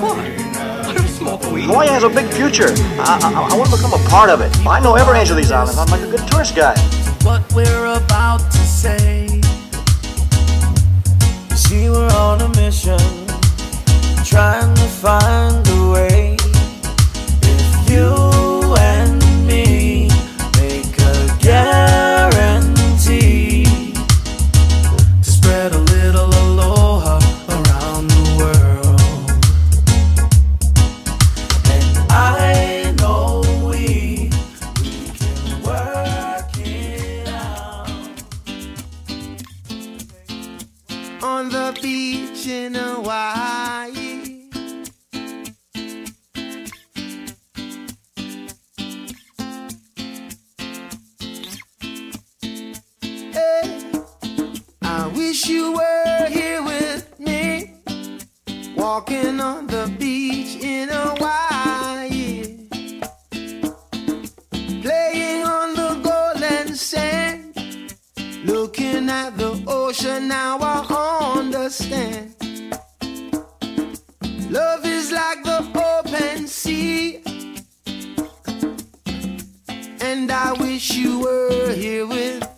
What? Hawaii has a big future. I, I, I want to become a part of it. I know every these islands. I'm like a good tourist guy. what we're about to say. See, we're on a mission, trying to find a way. If you walking on the beach in Hawaii, playing on the golden sand. Looking at the ocean now I understand. Love is like the open sea. And I wish you were here with me.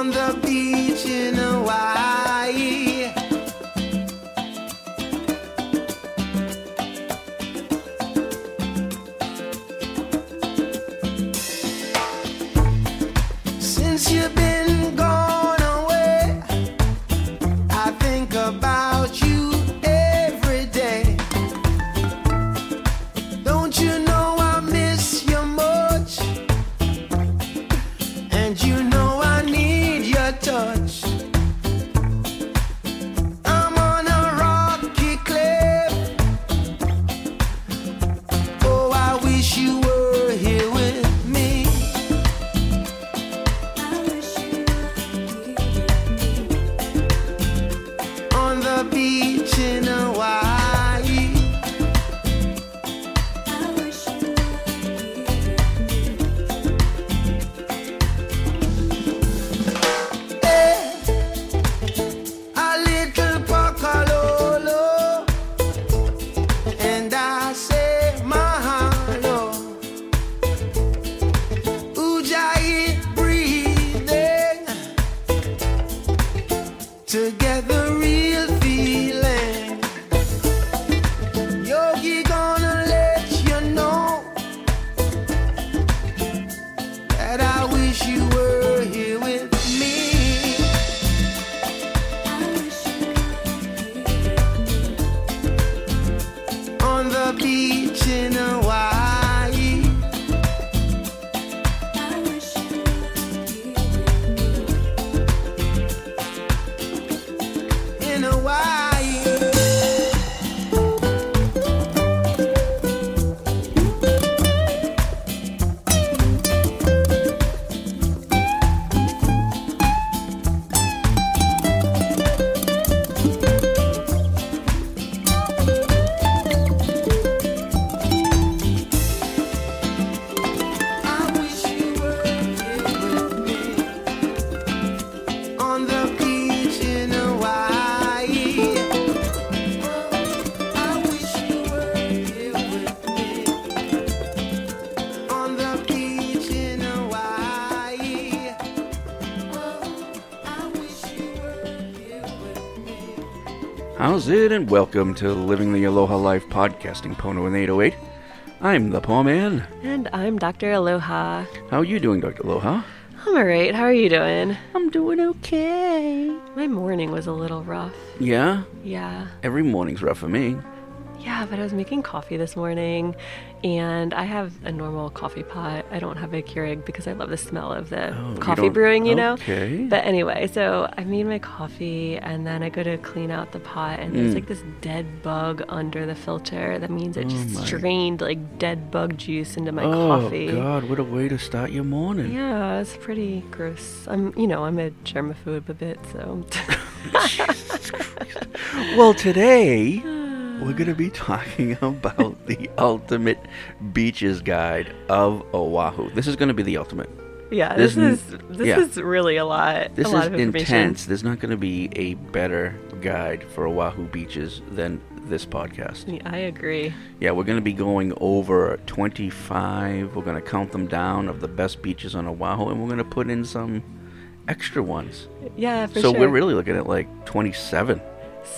On the beach in Hawaii. It, and welcome to Living the Aloha Life podcasting Pono in 808. I'm the Paw Man. And I'm Dr. Aloha. How are you doing, Dr. Aloha? I'm alright. How are you doing? I'm doing okay. My morning was a little rough. Yeah? Yeah. Every morning's rough for me. But I was making coffee this morning and I have a normal coffee pot. I don't have a Keurig because I love the smell of the Oh, coffee don't- brewing, you know? okay. But anyway, so I made my coffee and then I go to clean out the pot and there's Mm. like this dead bug under the filter. That means it just my- strained like dead bug juice into my oh coffee. Oh, God, what a way to start your morning. Yeah, it's pretty gross. I'm, you know, I'm a germaphobe a bit, so. Well, today we're going to be talking about the ultimate beaches guide of Oahu. This is going to be the ultimate. yeah, This this, is this yeah. is really a lot. This a lot is intense. There's not going to be a better guide for Oahu beaches than this podcast. Yeah, I agree. Yeah, we're going to be going over 25. We're going to count them down of the best beaches on Oahu, and we're going to put in some extra ones. Yeah, for so sure. we're really looking at like 27.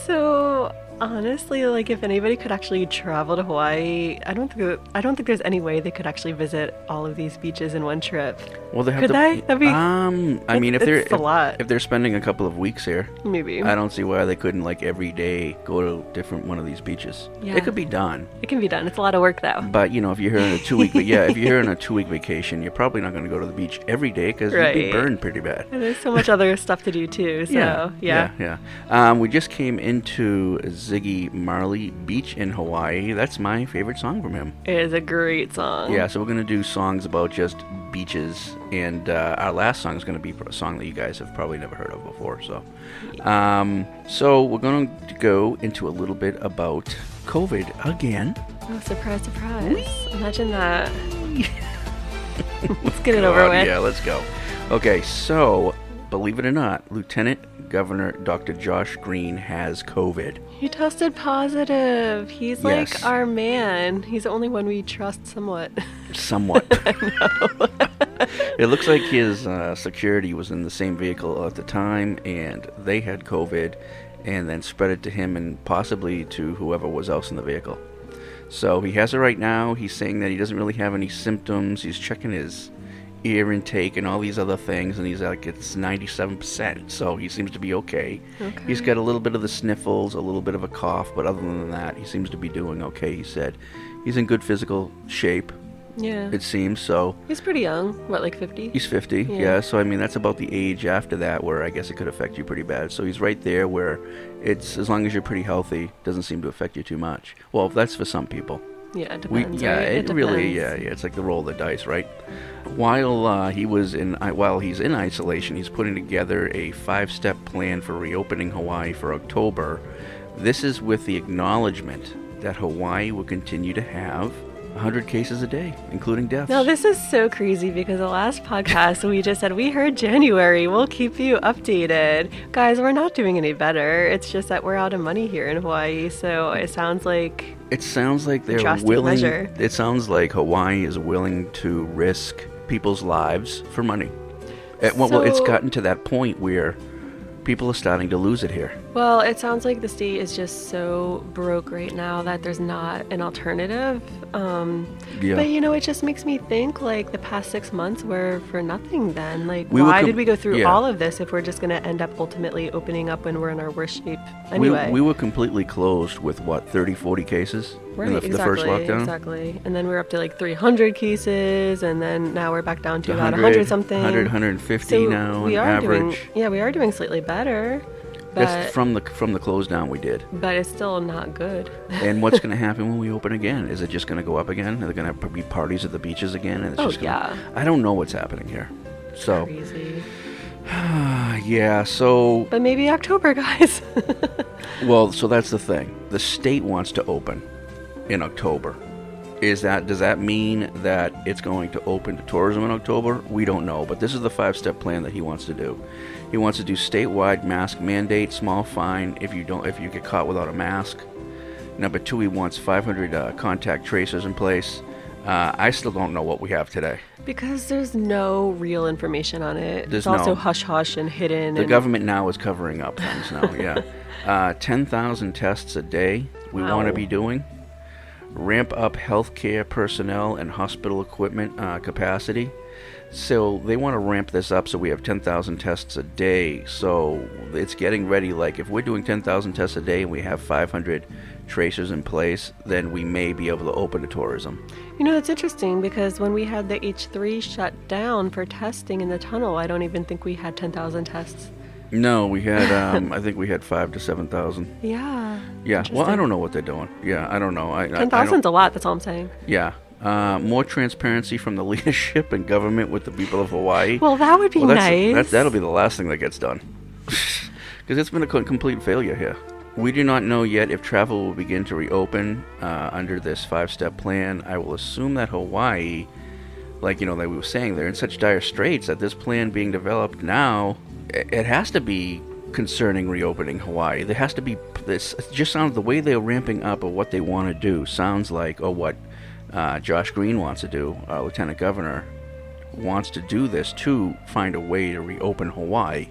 So honestly, like if anybody could actually travel to Hawaii, I don't think I don't think there's any way they could actually visit all of these beaches in one trip. Well, they have Could to. they? That'd be- um, I mean, if they're it's a if, lot. if they're spending a couple of weeks here, Maybe I don't see why they couldn't like every day go to different one of these beaches. Yeah. It could be done. it can be done. It's a lot of work though. But you know, if you're here on a two week, yeah, if you're here on a two week vacation, you're probably not going to go to the beach every day because you'd be burned pretty bad. And there's so much other stuff to do too. So yeah, yeah, yeah. Um, we just came into Ziggy Marley Beach in Hawaii. That's my favorite song from him. it is a great song. Yeah, so we're gonna do songs about just beaches, and uh, our last song is gonna be a song that you guys have probably never heard of before. So, um, so we're going to go into a little bit about COVID again. Oh, surprise, surprise! Imagine that. Let's get it over with. Yeah, let's go. Okay, so believe it or not, Lieutenant Governor Dr. Josh Green has COVID. He tested positive. He's Yes. like our man. He's the only one we trust somewhat. Somewhat. it looks like his uh, security was in the same vehicle at the time, and they had COVID, and then spread it to him and possibly to whoever was else in the vehicle. So he has it right now. He's saying that he doesn't really have any symptoms. He's checking his ear intake and all these other things, and he's like, it's 97%. So he seems to be okay. Okay. He's got a little bit of the sniffles, a little bit of a cough, but other than that, he seems to be doing okay. He said he's in good physical shape, yeah. it seems. So He's pretty young. What, like 50? he's 50. Yeah. Yeah. So I mean, that's about the age after that where I guess it could affect you pretty bad. So he's right there where it's as long as you're pretty healthy, doesn't seem to affect you too much. Well, that's for some people. Yeah, it We, yeah, right? it, really, depends. yeah, yeah. It's like the roll of the dice, right? While uh, he was in, while he's in isolation, he's putting together a five-step plan for reopening Hawaii for October. This is with the acknowledgement that Hawaii will continue to have 100 cases a day, including deaths. No, this is so crazy because the last podcast we just said we heard January. We'll keep you updated. Guys, we're not doing any better. It's just that we're out of money here in Hawaii. So it sounds like It sounds like they're willing. measure. It sounds like Hawaii is willing to risk people's lives for money. It, well, well, it's gotten to that point where people are starting to lose it here. Well, it sounds like the state is just so broke right now that there's not an alternative. Um, Yeah. But you know, it just makes me think like the past six months were for nothing then. Like, We why com- did we go through yeah. all of this if we're just going to end up ultimately opening up when we're in our worst shape anyway? We, were completely closed with what 30, 40 cases Right, in the, the first lockdown. Exactly. And then we're up to like 300 cases, and then now we're back down to about 100 something. 100, 150 so now we on are average. Doing, yeah, we are doing slightly better, but, That's from the from the close down we did. but it's still not good. And what's going to happen when we open again? Is it just going to go up again? Are there going to be parties at the beaches again? And it's Oh, just gonna, yeah. I don't know what's happening here. So Crazy. yeah, so But maybe October, guys. Well, so that's the thing. The state wants to open in October. Is that does that mean that it's going to open to tourism in October? We don't know, but this is the five-step plan that he wants to do. He wants to do statewide mask mandate, small fine if you don't if you get caught without a mask. Number two, he wants 500 uh, contact tracers in place. Uh, I still don't know what we have today. because there's no real information on it. There's it's also no- hush hush and hidden. The and, government now is covering up things now, yeah. Uh, 10,000 tests a day we want to be doing. Ramp up healthcare personnel and hospital equipment uh, capacity. So they want to ramp this up so we have 10,000 tests a day. So it's getting ready. Like if we're doing 10,000 tests a day and we have 500 tracers in place, then we may be able to open to tourism. You know, that's interesting because when we had the H3 shut down for testing in the tunnel, I don't even think we had 10,000 tests. No, we had. Um, I think we had five to seven thousand. Yeah. Yeah. Well, I don't know what they're doing. Yeah, I don't know. I, don't- 10,000's a lot, that's all I'm saying. Yeah. Uh, more transparency from the leadership and government with the people of Hawaii. Well, that would be that's, nice. That, that'll be the last thing that gets done. Because it's been a complete failure here. We do not know yet if travel will begin to reopen uh, under this five step plan. I will assume that Hawaii, like, you know, like we were saying, they're in such dire straits that this plan being developed now, it has to be concerning reopening Hawaii. There has to be this. It just sounds the way they're ramping up of what they want to do sounds like, or what uh, Josh Green wants to do, uh, Lieutenant Governor wants to do this to find a way to reopen Hawaii.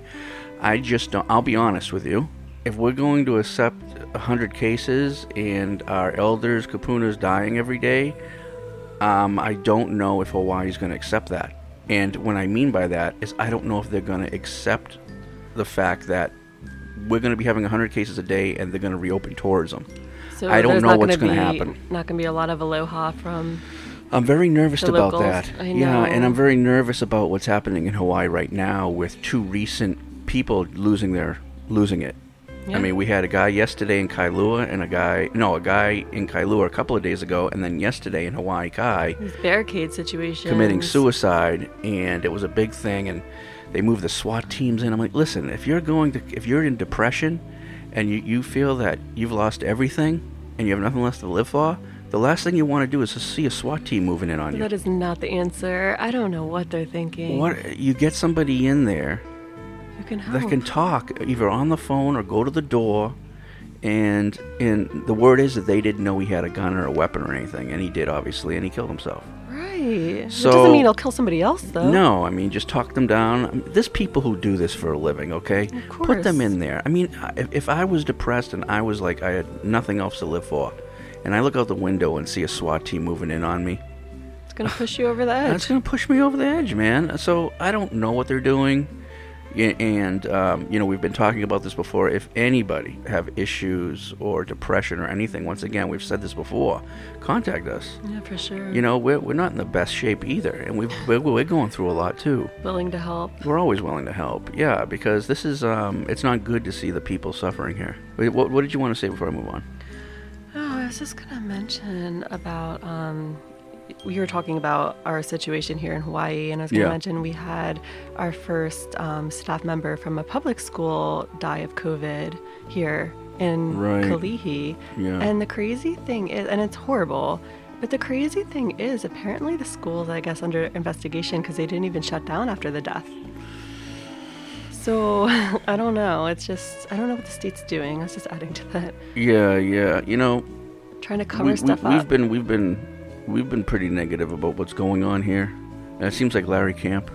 I just don't. I'll be honest with you. If we're going to accept 100 cases and our elders, kupunas, dying every day, um, I don't know if Hawaii is going to accept that. And what I mean by that is I don't know if they're going to accept the fact that we're going to be having 100 cases a day and they're going to reopen tourism. So I don't know what's gonna be- happen. Not going to be a lot of aloha from. I'm very nervous about locals, that. Yeah, and. I'm very nervous about what's happening in Hawaii right now with two recent people losing their losing it. Yeah. I mean, we had a guy yesterday in Kailua and a guy no, a guy in Kailua a couple of days ago and then yesterday in Hawaii Kai These barricade situations. committing suicide and it was a big thing and they moved the SWAT teams in. I'm like, "Listen, if you're going to if you're in depression and you, you feel that you've lost everything and you have nothing left to live for, the last thing you want to do is to see a SWAT team moving in on you. That is not the answer. I don't know what they're thinking. What you get somebody in there can help. that can talk either on the phone or go to the door, and and the word is that they didn't know he had a gun or a weapon or anything, and he did obviously, and he killed himself. Right. So- it doesn't mean he'll kill somebody else, though. No, I mean just talk them down. I mean, there's people who do this for a living, okay? Of course. Put them in there. I mean, if, if I was depressed and I was like I had nothing else to live for, and I look out the window and see a SWAT team moving in on me, It's going to push you over the edge. That's going to push me over the edge, man. So I don't know what they're doing. And, um, you know, we've been talking about this before. If anybody have issues or depression or anything, once again, we've said this before, contact us. Yeah, for sure. You know, we're, we're not in the best shape either. And we've, we're, we're going through a lot too. Willing to help. We're always willing to help. Yeah, because this is, um, it's not good to see the people suffering here. What, what did you want to say before I move on? Oh, I was just going to mention about. Um, we were talking about our situation here in Hawaii, and I was going to Yeah. mention we had our first um, staff member from a public school die of COVID here in Right. Kalihi. Yeah. And the crazy thing is, and it's horrible, but the crazy thing is, apparently the school's, I guess, under investigation because they didn't even shut down after the death. So I don't know. It's just I don't know what the state's doing. I was just adding to that, Yeah, yeah. You know, trying to cover we, stuff we, up. We've been we've been we've been pretty negative about what's going on here. And it seems like Larry Camp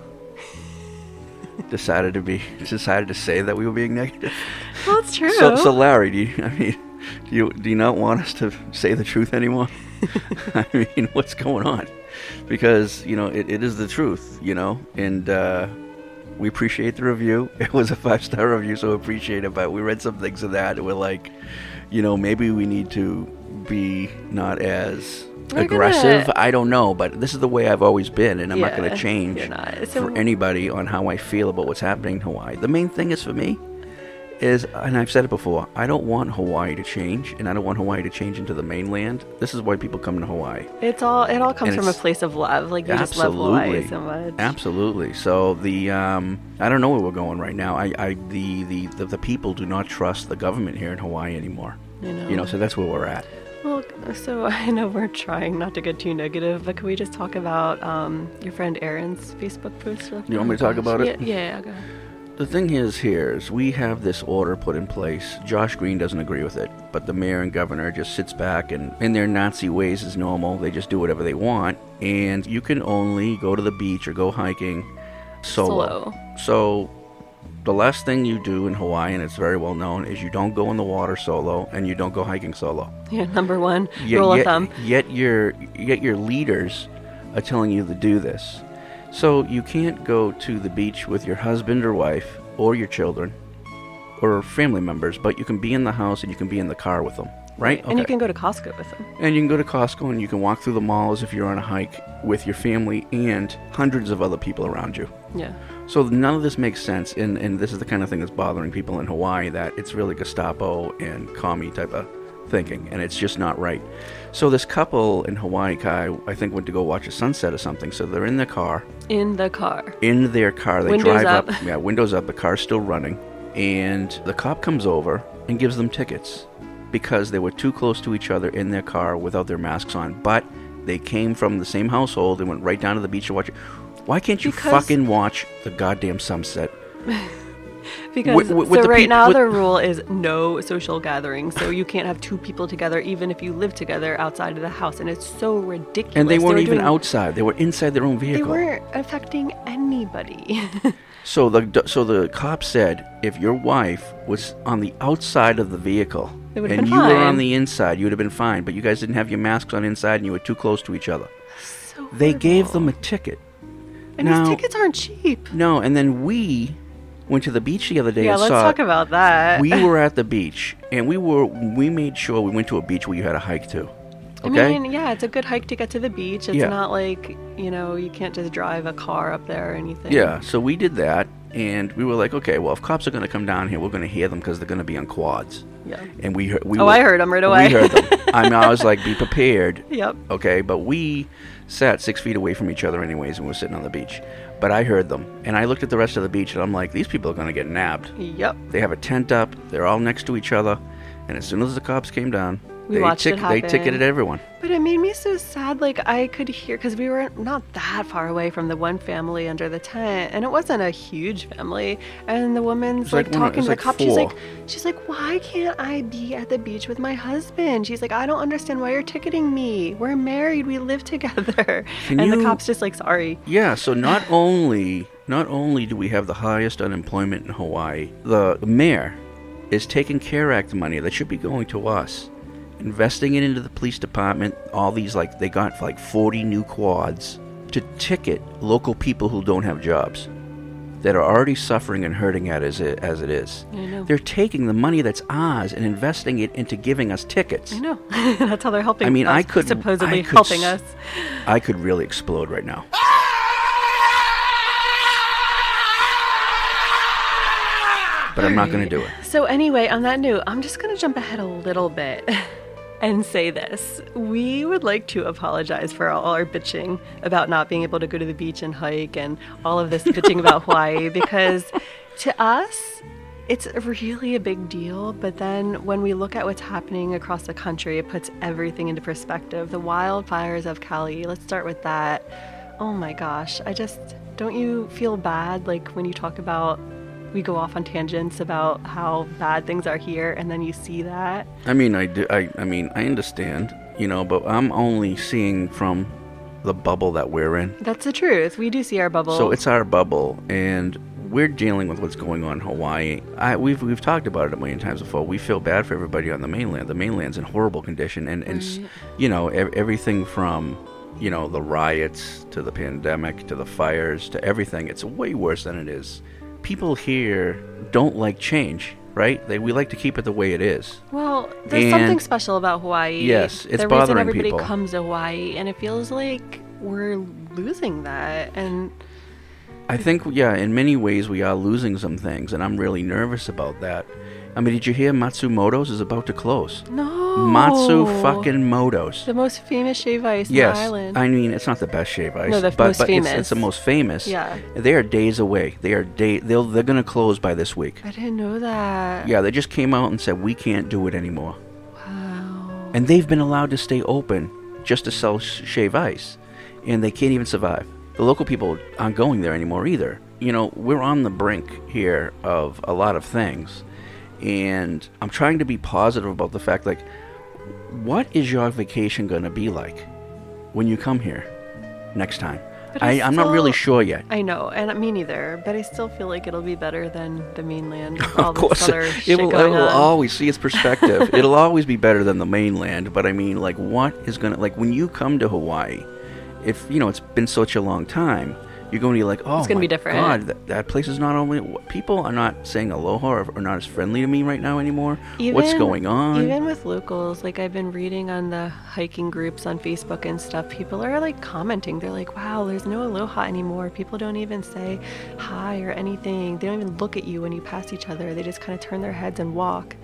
decided to be decided to say that we were being negative. Well, it's true. So, so Larry, do you, I mean, do you do you not want us to say the truth anymore? I mean, what's going on? Because you know it, it is the truth, you know, and uh, we appreciate the review. It was a five star review, so we appreciate it. But we read some things of that, and we're like, you know, maybe we need to be not as Aggressive. I don't know, but this is the way I've always been, and I'm not going to change for anybody on how I feel about what's happening in Hawaii. The main thing is for me is, and I've said it before, I don't want Hawaii to change, and I don't want Hawaii to change into the mainland. This is why people come to Hawaii. It's all it all comes And from a place of love. Like you just love Hawaii so much. Absolutely. So the um, I don't know where we're going right now. I, I the, the, the, the people do not trust the government here in Hawaii anymore. You know. You know, so that's where we're at. Well, so I know we're trying not to get too negative, but can we just talk about um, your friend Aaron's Facebook post? real You want me to talk about it? Yeah, yeah, go ahead. The thing is here is we have this order put in place. Josh Green doesn't agree with it, but the mayor and governor just sits back and in their Nazi ways is normal. They just do whatever they want, and you can only go to the beach or go hiking solo. Solo. So the last thing you do in Hawaii, and it's very well known, is you don't go in the water solo and you don't go hiking solo. Yeah, number one Yet, rule of yet, thumb. yet your yet your leaders are telling you to do this. So you can't go to the beach with your husband or wife or your children or family members, but you can be in the house and you can be in the car with them, right? And you can go to Costco with them. And you can go to Costco and you can walk through the malls if you're on a hike with your family and hundreds of other people around you. Yeah. So none of this makes sense, and, and this is the kind of thing that's bothering people in Hawaii that it's really Gestapo and commie type of thinking, and it's just not right. So this couple in Hawaii, Kai, I think went to go watch a sunset or something. So they're in their car, In the car. in their car. They Windows drive up. up. Yeah, windows up. The car's still running, and the cop comes over and gives them tickets because they were too close to each other in their car without their masks on. But they came from the same household. They went right down to the beach to watch it. Why can't you Because- fucking watch the goddamn sunset? Because With- with- so right peop- now with- the rule is no social gatherings. So you can't have two people together, even if you live together outside of the house, and it's so ridiculous. And they weren't were even doing- outside. They were inside their own vehicle They weren't affecting anybody. So the so the cop said if your wife was on the outside of the vehicle and you were on the inside, you would have been fine. But you guys didn't have your masks on inside, and you were too close to each other. so They gave them a ticket. And now- these tickets aren't cheap. No, and then we went to the beach the other day Yeah, let's saw. talk about that. we were at the beach, and we were we made sure we went to a beach where you had a hike to. I mean, yeah, it's a good hike to get to the beach. It's Yeah. not like you know you can't just drive a car up there or anything. Yeah, so we did that, and we were like, okay, well, if cops are going to come down here, we're going to hear them because they're going to be on quads. Yeah. And we heard. We Oh, were- I them right away. We heard them. I mean, I was like, be prepared. Yep. Okay, but we sat six feet away from each other, anyways, and were sitting on the beach. But I heard them, and I looked at the rest of the beach, and I'm like, these people are going to get nabbed. Yep. They have a tent up. They're all next to each other, and as soon as the cops came down, We they watched it they ticketed everyone. But it made me so sad. Like I could hear because we were not that far away from the one family under the tent, and it wasn't a huge family. And the woman's like, like one talking to was the like cop. She's like, she's like, why can't I be at the beach with my husband? She's like, I don't understand why you're ticketing me. We're married. We live together. Can and the cop's just like, sorry. Yeah, so not only not only do we have the highest unemployment in Hawaii, the mayor is taking CARES Act money that should be going to us, investing it into the police department. All these like they got like 40 new quads to ticket local people who don't have jobs that are already suffering and hurting at as it, as it is. I know. They're taking the money that's ours and investing it into giving us tickets. I know. That's how they're helping. I mean, us, I could supposedly I could helping us. I could really explode right now. But I'm not going to do it. So anyway, on that note, I'm just going to jump ahead a little bit and say this. We would like to apologize for all our bitching about not being able to go to the beach and hike and all of this bitching about Hawaii because to us, it's really a big deal, but then when we look at what's happening across the country, it puts everything into perspective. The wildfires of Cali, let's start with that. Oh my gosh, I just don't you feel bad like when you talk about we go off on tangents about how bad things are here and then you see that? I mean, I, do, I, I mean, I understand, you know, but I'm only seeing from the bubble that we're in. That's the truth. We do see our bubble. So it's our bubble, and we're dealing with what's going on in Hawaii. I, we've we've talked about it a million times before. We feel bad for everybody on the mainland. The mainland's in horrible condition, and and s- you know ev- everything from you know the riots to the pandemic to the fires to everything. It's way worse than it is. People here don't like change, right? They we like to keep it the way it is. Well, there's And- something special about Hawaii. Yes, it's the reason bothering everybody people. comes to Hawaii, and it feels like we're losing that. And I think, yeah, in many ways we are losing some things, and I'm really nervous about that. I mean, did you hear Matsumoto's is about to close? no, Matsu fucking Moto's. the most famous shave ice Yes, in the island. I mean it's not the best shave ice, No, the but, most but it's, it's the most famous. Yeah. they are days away. They are day. They'll they're gonna close by this week. I didn't know that. Yeah, they just came out and said we can't do it anymore, Wow. and they've been allowed to stay open just to sell sh- shave ice, and they can't even survive. The local people aren't going there anymore either. You know, we're on the brink here of a lot of things, and I'm trying to be positive about the fact like, what is your vacation gonna be like when you come here next time? But I, I'm not really sure yet. I know, and me neither. But I still feel like it'll be better than the mainland. Of course, it, shit will, it going will always see its perspective. It'll always be better than the mainland. But I mean, like, what is gonna like when you come to Hawaii? If you know it's been such a long time, you're going to be like, oh, It's gonna be different. God, that, that place is not only people are not saying aloha or, or not as friendly to me right now anymore. What's going on? Even with locals, like I've been reading on the hiking groups on Facebook and stuff, people are like commenting. They're like, wow, there's no aloha anymore. People don't even say hi or anything. They don't even look at you when you pass each other. They just kind of turn their heads and walk.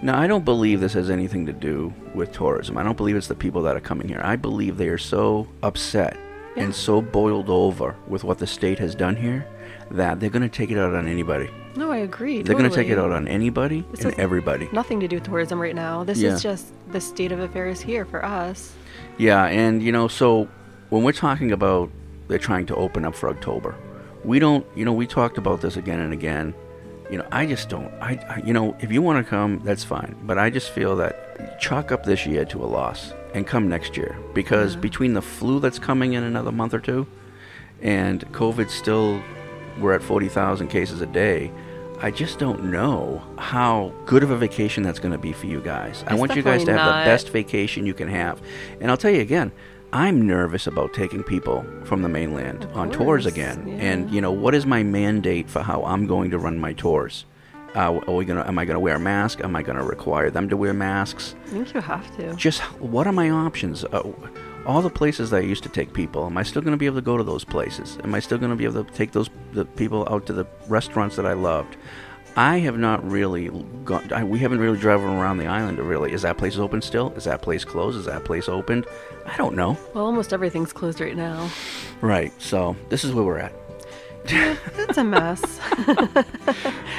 Now, I don't believe this has anything to do with tourism. I don't believe it's the people that are coming here. I believe they are so upset Yeah. and so boiled over with what the state has done here that they're going to take it out on anybody. No, I agree. They're going to take it out on anybody This and everybody. Nothing to do with tourism right now. This Yeah. is just the state of affairs here for us. Yeah, and you know, so when we're talking about they're trying to open up for October, we don't, you know, we talked about this again and again. You know, I just don't. I, I you know, if you want to come, that's fine. But I just feel that chalk up this year to a loss and come next year because between the flu that's coming in another month or two, and COVID still, we're at forty thousand cases a day. I just don't know how good of a vacation that's going to be for you guys. I want you guys to have not. the best vacation you can have. And I'll tell you again, I'm nervous about taking people from the mainland Of on tours again. yeah. And you know, what is my mandate for how I'm going to run my tours? Uh, are we gonna? Am I gonna wear a mask? Am I gonna require them to wear masks? I think you have to. Just what are my options? Uh, all the places that I used to take people, am I still going to be able to go to those places? Am I still going to be able to take those the people out to the restaurants that I loved? I have not really gone. I, we haven't really driven around the island. Really, is that place open still? Is that place closed? Is that place opened? I don't know. Well, almost everything's closed right now. Right. So this is where we're at. It's a mess.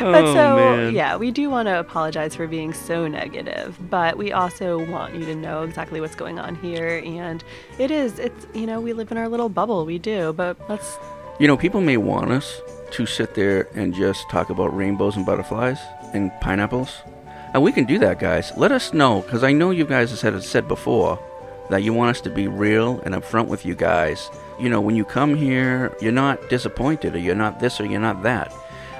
Oh, but so, man. yeah, we do want to apologize for being so negative, but we also want you to know exactly what's going on here. And it is, it's, you know, we live in our little bubble. We do, but let's, You know, people may want us to sit there and just talk about rainbows and butterflies and pineapples. And we can do that, guys. Let us know, because I know you guys have said, said before that you want us to be real and upfront with you guys. You know, when you come here, you're not disappointed, or you're not this, or you're not that.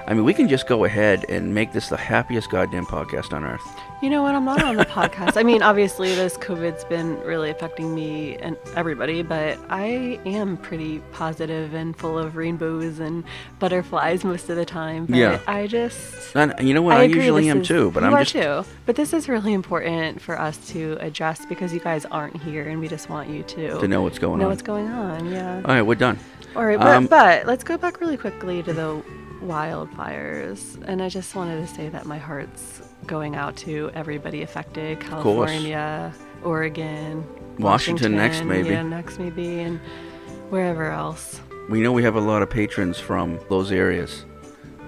I mean, we can just go ahead and make this the happiest goddamn podcast on earth. you know, what? I'm not on the podcast, I mean, obviously, this COVID's been really affecting me and everybody, but I am pretty positive and full of rainbows and butterflies most of the time. But Yeah. I just, And you know what? I, agree usually am is- too, but you I'm are just. too. But this is really important for us to address because you guys aren't here, and we just want you to To know what's going know on. what's going on. Yeah. All right, we're done. All right, but, Um, but let's go back really quickly to the wildfires, and I just wanted to say that my heart's going out to everybody affected. California, Oregon, Washington next, maybe. Yeah, next maybe, and wherever else. We know we have a lot of patrons from those areas,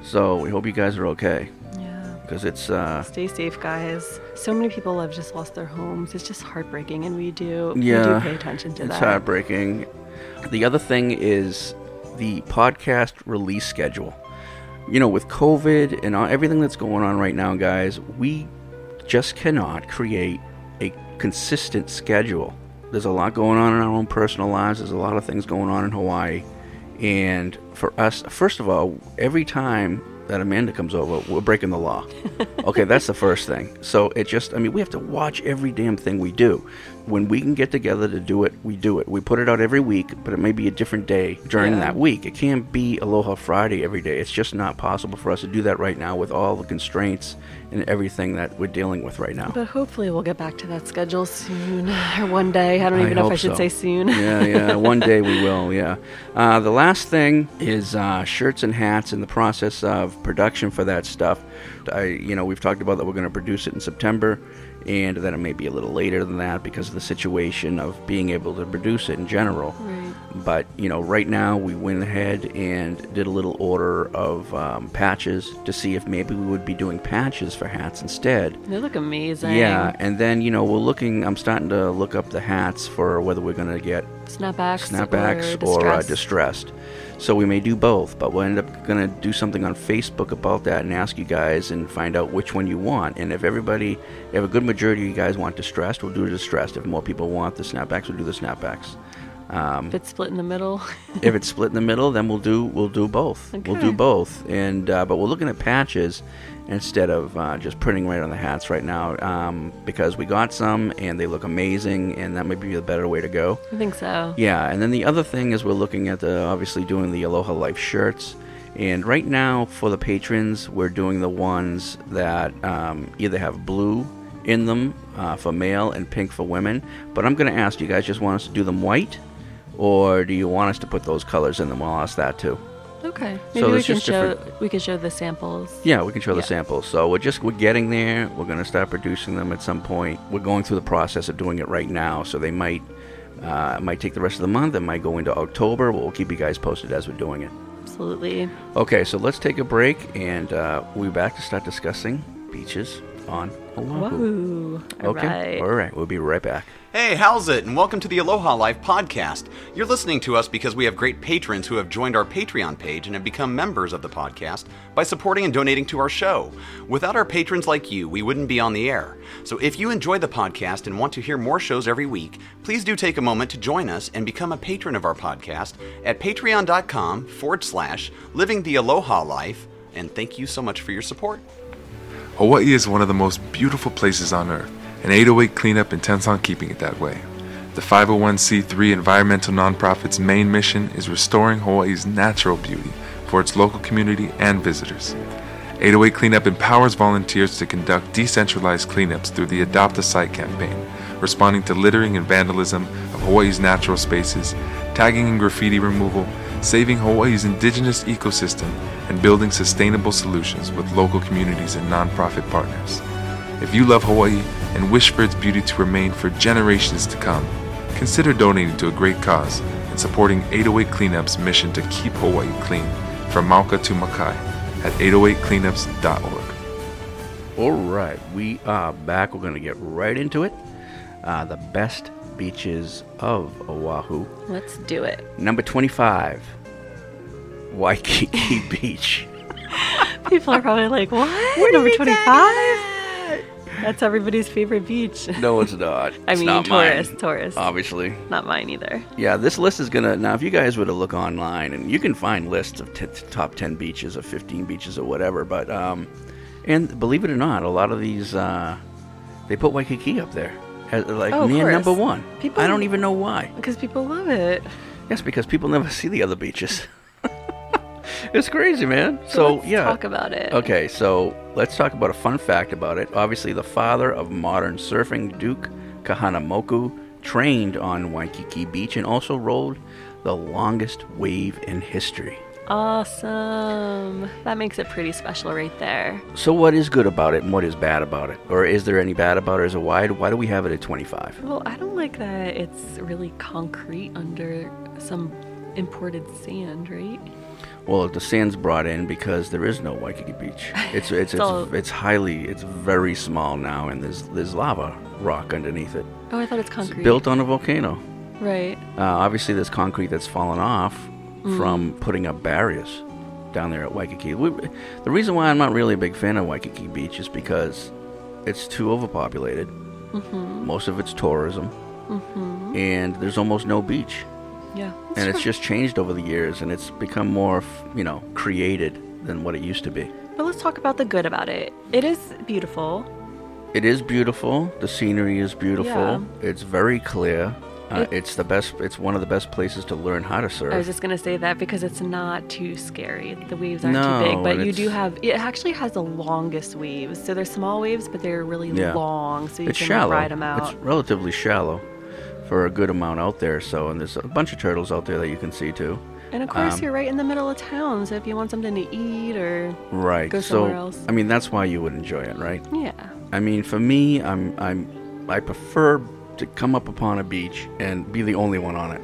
so we hope you guys are okay. Yeah. Because it's uh, Stay safe, guys. So many people have just lost their homes. It's just heartbreaking, and we do yeah, we do pay attention to it's that. It's heartbreaking. The other thing is the podcast release schedule. You know, with COVID and everything that's going on right now, guys, we just cannot create a consistent schedule. There's a lot going on in our own personal lives. There's a lot of things going on in Hawaii. And for us, first of all, every time that Amanda comes over, we're breaking the law. okay, that's the first thing. So it just, I mean, we have to watch every damn thing we do. When we can get together to do it, we do it. We put it out every week, but it may be a different day during Yeah. that week. It can't be Aloha Friday every day. It's just not possible for us to do that right now with all the constraints and everything that we're dealing with right now. But hopefully we'll get back to that schedule soon, or one day. I don't even know if I should so. say soon. yeah, yeah. One day we will. Yeah. Uh, the last thing is uh, shirts and hats. In the process of production for that stuff, I, you know, we've talked about that we're going to produce it in September, and that it may be a little later than that because of the situation of being able to produce it in general. Right. But you know, right now we went ahead and did a little order of um, patches to see if maybe we would be doing patches for hats instead. They look amazing. Yeah, and then you know we're looking. I'm starting to look up the hats for whether we're going to get Snapbacks, snapbacks or, or, uh, distressed. So we may do both, but we'll end up going to do something on Facebook about that and ask you guys and find out which one you want. And if everybody, if a good majority of you guys want distressed, we'll do distressed. If more people want the snapbacks, we'll do the snapbacks. Um, If it's split in the middle. if it's split in the middle, then we'll do we'll do both. We'll do both, and uh, but we're looking at patches instead of uh, just printing right on the hats right now um, because we got some and they look amazing, and that might be the better way to go. I think so. Yeah, and then the other thing is we're looking at the obviously doing the Aloha Life shirts. And right now, for the patrons, we're doing the ones that um, either have blue in them uh, for male and pink for women. But I'm going to ask you guys just want us to do them white, or do you want us to put those colors in them? Well, I'll ask that too. Okay. So we can just show different- we can show the samples. Yeah, we can show the samples. So we're just we're getting there. We're going to start producing them at some point. We're going through the process of doing it right now, so they might uh, might take the rest of the month. It might go into October. We'll keep you guys posted as we're doing it. Absolutely. Okay, so let's take a break, and uh, we'll be back to start discussing beaches on Oahu. Wahoo. All Okay, right. all right, we'll be right back. Hey, how's it? And welcome to the Aloha Life podcast. You're listening to us because we have great patrons who have joined our Patreon page and have become members of the podcast by supporting and donating to our show. Without our patrons like you, we wouldn't be on the air. So if you enjoy the podcast and want to hear more shows every week, please do take a moment to join us and become a patron of our podcast at patreon.com forward slash living the Aloha Life. And thank you so much for your support. Hawaii is one of the most beautiful places on earth, and 808 Cleanup intends on keeping it that way. The 501c3 environmental nonprofit's main mission is restoring Hawaii's natural beauty for its local community and visitors. 808 Cleanup empowers volunteers to conduct decentralized cleanups through the Adopt a Site campaign, responding to littering and vandalism of Hawaii's natural spaces, tagging and graffiti removal, saving Hawaii's indigenous ecosystem, and building sustainable solutions with local communities and nonprofit partners. If you love Hawaii and wish for its beauty to remain for generations to come, consider donating to a great cause and supporting 808 Cleanup's mission to keep Hawaii clean from Mauka to Makai at 808cleanups.org. All right, we are back. We're going to get right into it. Uh, the best beaches of Oahu. Let's do it. Number 25, Waikiki Beach. People are probably like, "What? Number twenty-five? That's everybody's favorite beach." No, it's not. I It's mean, not tourist, mine, tourist. Obviously. Not mine either. Yeah, this list is gonna. Now, if you guys were to look online, and you can find lists of t- top ten beaches or fifteen beaches or whatever, but um, and believe it or not, a lot of these uh, they put Waikiki up there, as, like Oh, near number one. People- I don't even know why. Because people love it. Yes, because people never see the other beaches. It's crazy, man. So, let's yeah, talk about it. Okay, so let's talk about a fun fact about it. Obviously, the father of modern surfing, Duke Kahanamoku, trained on Waikiki Beach and also rode the longest wave in history. Awesome. That makes it pretty special right there. So, what is good about it and what is bad about it? Or is there any bad about it? Is it wide? Why do we have it at 25? Well, I don't like that it's really concrete under some imported sand, right? Well, the sand's brought in because there is no Waikiki Beach. It's it's it's, it's highly it's very small now, and there's there's lava rock underneath it. Oh, I thought it's It's concrete. built on a volcano. Right. Uh, obviously, there's concrete that's fallen off Mm. from putting up barriers down there at Waikiki. We, the reason why I'm not really a big fan of Waikiki Beach is because it's too overpopulated. Mhm. Most of it's tourism, Mhm. and there's almost no beach. Yeah. and it's just changed over the years, and it's become more, you know, created than what it used to be. But let's talk about the good about it. It is beautiful. It is beautiful. The scenery is beautiful. Yeah. It's very clear. Uh, It- it's the best. It's one of the best places to learn how to surf. I was just gonna say that because it's not too scary. The waves aren't No, too big, but you do have. It actually has the longest waves. So they're small waves, but they're really Yeah. long, so you it's can shallow. ride them out. It's relatively shallow for a good amount out there. So, and there's a bunch of turtles out there that you can see too. and of course, Um, you're right in the middle of town. So if you want something to eat or Right. go so, else, I mean, that's why you would enjoy it, right? yeah, I mean, for me, I'm I'm I prefer to come up upon a beach and be the only one on it.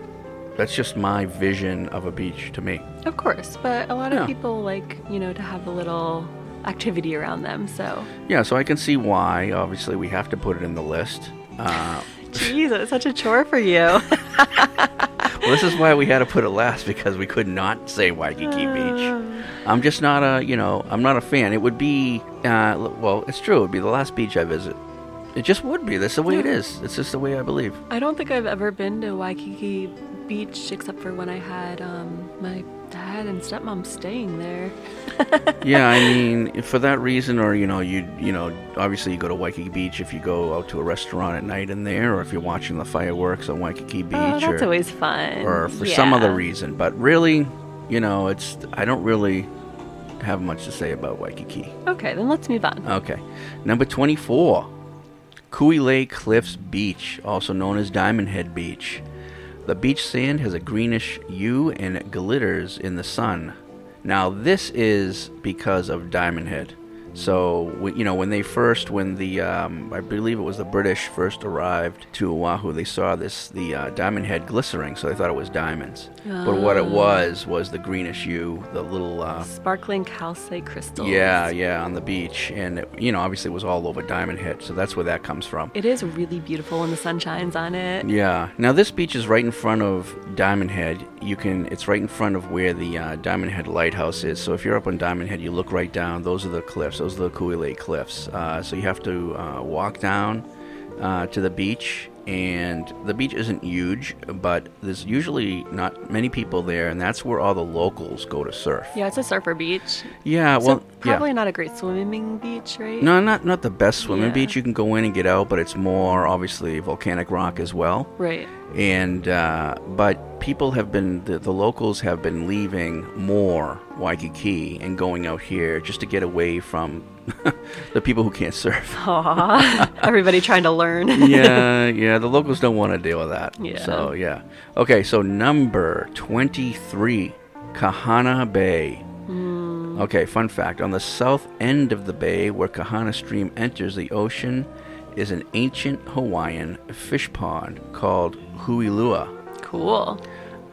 That's just my vision of a beach to me. of course. But a lot of people like you know to have a little activity around them. So, Yeah, so I can see why. Obviously, we have to put it in the list. Uh, jeez, it's such a chore for you. well, this is why we had to put it last because we could not say Waikiki Beach. I'm just not a, you know, I'm not a fan. It would be, uh, well, it's true. It would be the last beach I visit It just would be. That's the way it is. It's just the way I believe. I don't think I've ever been to Waikiki Beach except for when I had um, my dad and stepmom staying there. yeah, I mean, for that reason, or you know, you you know, obviously you go to Waikiki Beach if you go out to a restaurant at night in there, or if you're watching the fireworks on Waikiki Beach, Oh, that's or, always fun. or for some other reason. But really, you know, it's I don't really have much to say about Waikiki. Okay, then let's move on. Okay, number twenty-four, Kuilei Cliffs Beach, also known as Diamond Head Beach. The beach sand has a greenish hue and it glitters in the sun. Now, this is because of Diamond Head. So, you know, when they first, when the, um, I believe it was the British first arrived to Oahu, they saw this, the uh, Diamond Head glistening, so they thought it was diamonds. But what it Ah. was, was the greenish hue, the little, uh, Sparkling calcite crystals. yeah, yeah, on the beach. And, it, you know, obviously it was all over Diamond Head, so that's where that comes from. It is really beautiful when the sun shines on it. Yeah. Now this beach is right in front of Diamond Head. You can. It's right in front of where the uh, Diamond Head Lighthouse is. So if you're up on Diamond Head, you look right down. Those are the cliffs. Those are the Kuilei Cliffs. Uh, so you have to uh, walk down uh, to the beach, and the beach isn't huge, but there's usually not many people there, and that's where all the locals go to surf. Yeah, it's a surfer beach. Yeah. so Well. probably yeah. not a great swimming beach, right? No, not not the best swimming Yeah. beach. You can go in and get out, but it's more obviously volcanic rock as well. Right. and uh, but people have been the, the locals have been leaving more Waikiki and going out here just to get away from the people who can't surf. Aw, everybody trying to learn. yeah, yeah, the locals don't want to deal with that. Yeah. So yeah. Okay, so number twenty-three, Kahana Bay. Hmm. Okay, fun fact: on the south end of the bay, where Kahana Stream enters the ocean, is an ancient Hawaiian fish pond called Huilua. Cool.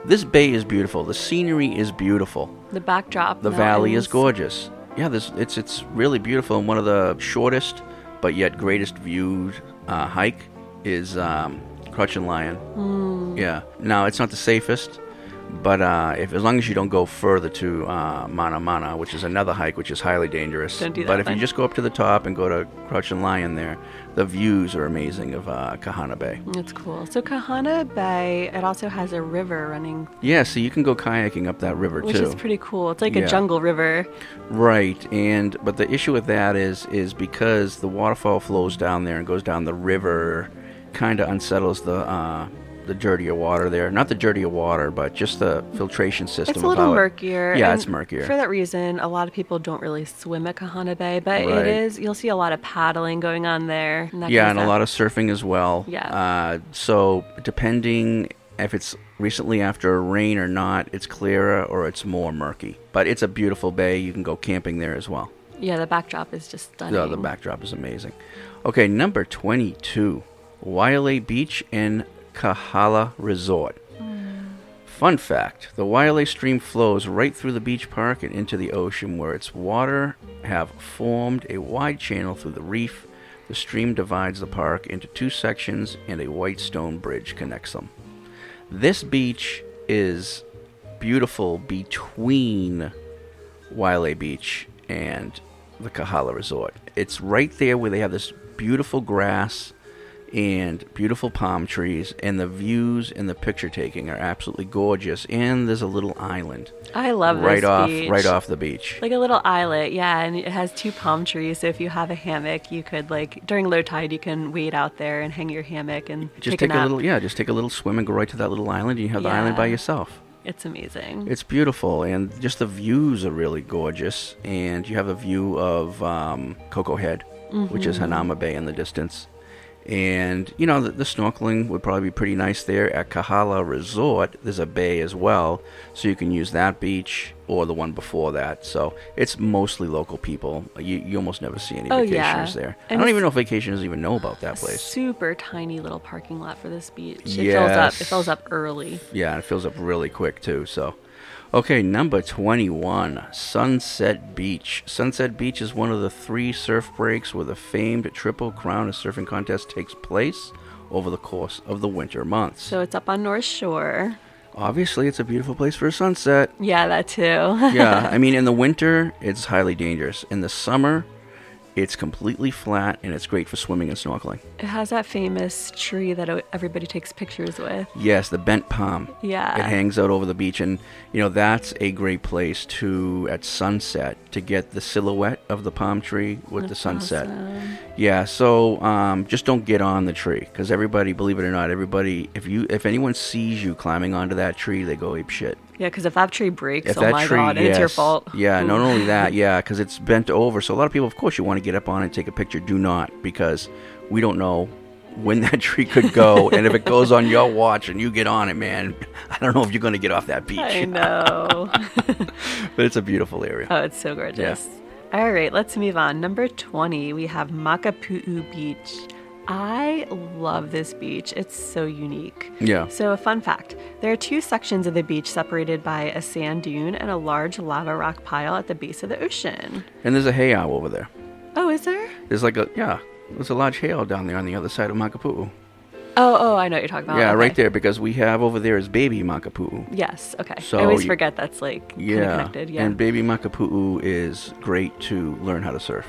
This bay is beautiful. The scenery is beautiful. The backdrop. The valley is gorgeous. Yeah, this it's it's really beautiful. And one of the shortest but yet greatest viewed uh, hike is um, and Lion. Mm. Yeah. Now it's not the safest, but uh, if as long as you don't go further to uh, Manamana, which is another hike, which is highly dangerous. Don't do that But if then. you just go up to the top and go to Crouching Lion, there, the views are amazing of uh, Kahana Bay. It's cool. So Kahana Bay, it also has a river running, Yeah, so you can go kayaking up that river which too. Which is pretty cool. It's like Yeah. a jungle river. Right, and but the issue with that is is because the waterfall flows down there and goes down the river, kind of unsettles the uh, the dirtier water there. Not the dirtier water, but just the filtration system. It's a little how it- murkier. Yeah, it's murkier. For that reason, a lot of people don't really swim at Kahana Bay, but Right. it is, you'll see a lot of paddling going on there. and yeah, and a lot of surfing as well. Yeah. Uh, so depending if it's recently after a rain or not, it's clearer or it's more murky. But it's a beautiful bay. You can go camping there as well. Yeah, the backdrop is just stunning. The, the backdrop is amazing. Okay, number 22 Waialae Beach and Kahala Resort. Fun fact the Waialae stream flows right through the beach park and into the ocean, where its water have formed a wide channel through the reef. The stream divides the park into two sections, and a white stone bridge connects them. This beach is beautiful between Waialae Beach and the Kahala Resort. It's right there where they have this beautiful grass and beautiful palm trees, and the views and the picture taking are absolutely gorgeous. And there's a little island I love right off beach. right off the beach. Like a little islet, yeah, and it has two palm trees. So if you have a hammock, you could like during low tide, you can wade out there and hang your hammock and Just take, a, little yeah, just take a little swim and go right to that little island. And you have the island by yourself. It's amazing. It's beautiful, and just the views are really gorgeous. And you have a view of um, Koko Head, which is Mhm. Hanauma Bay in the distance. And you know the, the snorkeling would probably be pretty nice there at Kahala Resort. There's a bay as well, so you can use that beach or the one before that. So it's mostly local people. You, you almost never see any Oh, vacationers yeah. there. And I don't even know if vacationers even know about that place. Super tiny little parking lot for this beach. It fills up. It fills up early. Yeah, it fills up really quick too. So, okay, number twenty-one, Sunset Beach. Sunset Beach is one of the three surf breaks where the famed Triple Crown of Surfing contest takes place over the course of the winter months. So it's up on North Shore. Obviously, it's a beautiful place for a sunset. Yeah, that too. yeah, I mean, in the winter, it's highly dangerous. In the summer, It's completely flat and it's great for swimming and snorkeling. It has that famous tree that everybody takes pictures with. Yes, the bent palm. Yeah. It hangs out over the beach, and you know that's a great place to at sunset to get the silhouette of the palm tree with the sunset. awesome. Yeah. So um, just don't get on the tree because everybody, believe it or not, everybody, if you if anyone sees you climbing onto that tree, they go ape shit. Yeah, because if that tree breaks, If oh my tree, god, it's your fault. Yeah, not only that, yeah, because it's bent over. So a lot of people, of course, you want to get up on it and take a picture. Do not, because we don't know when that tree could go, and if it goes on your watch and you get on it, man, I don't know if you're going to get off that beach. I know. but it's a beautiful area. oh, it's so gorgeous. All right, let's move on. Number 20, we have Makapu'u Beach. I love this beach. It's so unique. Yeah. So, a fun fact there are two sections of the beach separated by a sand dune and a large lava rock pile at the base of the ocean. And there's a heiau over there. Oh, is there? There's like a yeah, there's a large heiau down there on the other side of Makapu'u. Oh, oh, I know what you're talking about. yeah, Okay. right there because we have over there is baby Makapu'u. Yes, okay. So I always you- forget that's like Yeah, connected. Yeah. and baby Makapu'u is great to learn how to surf.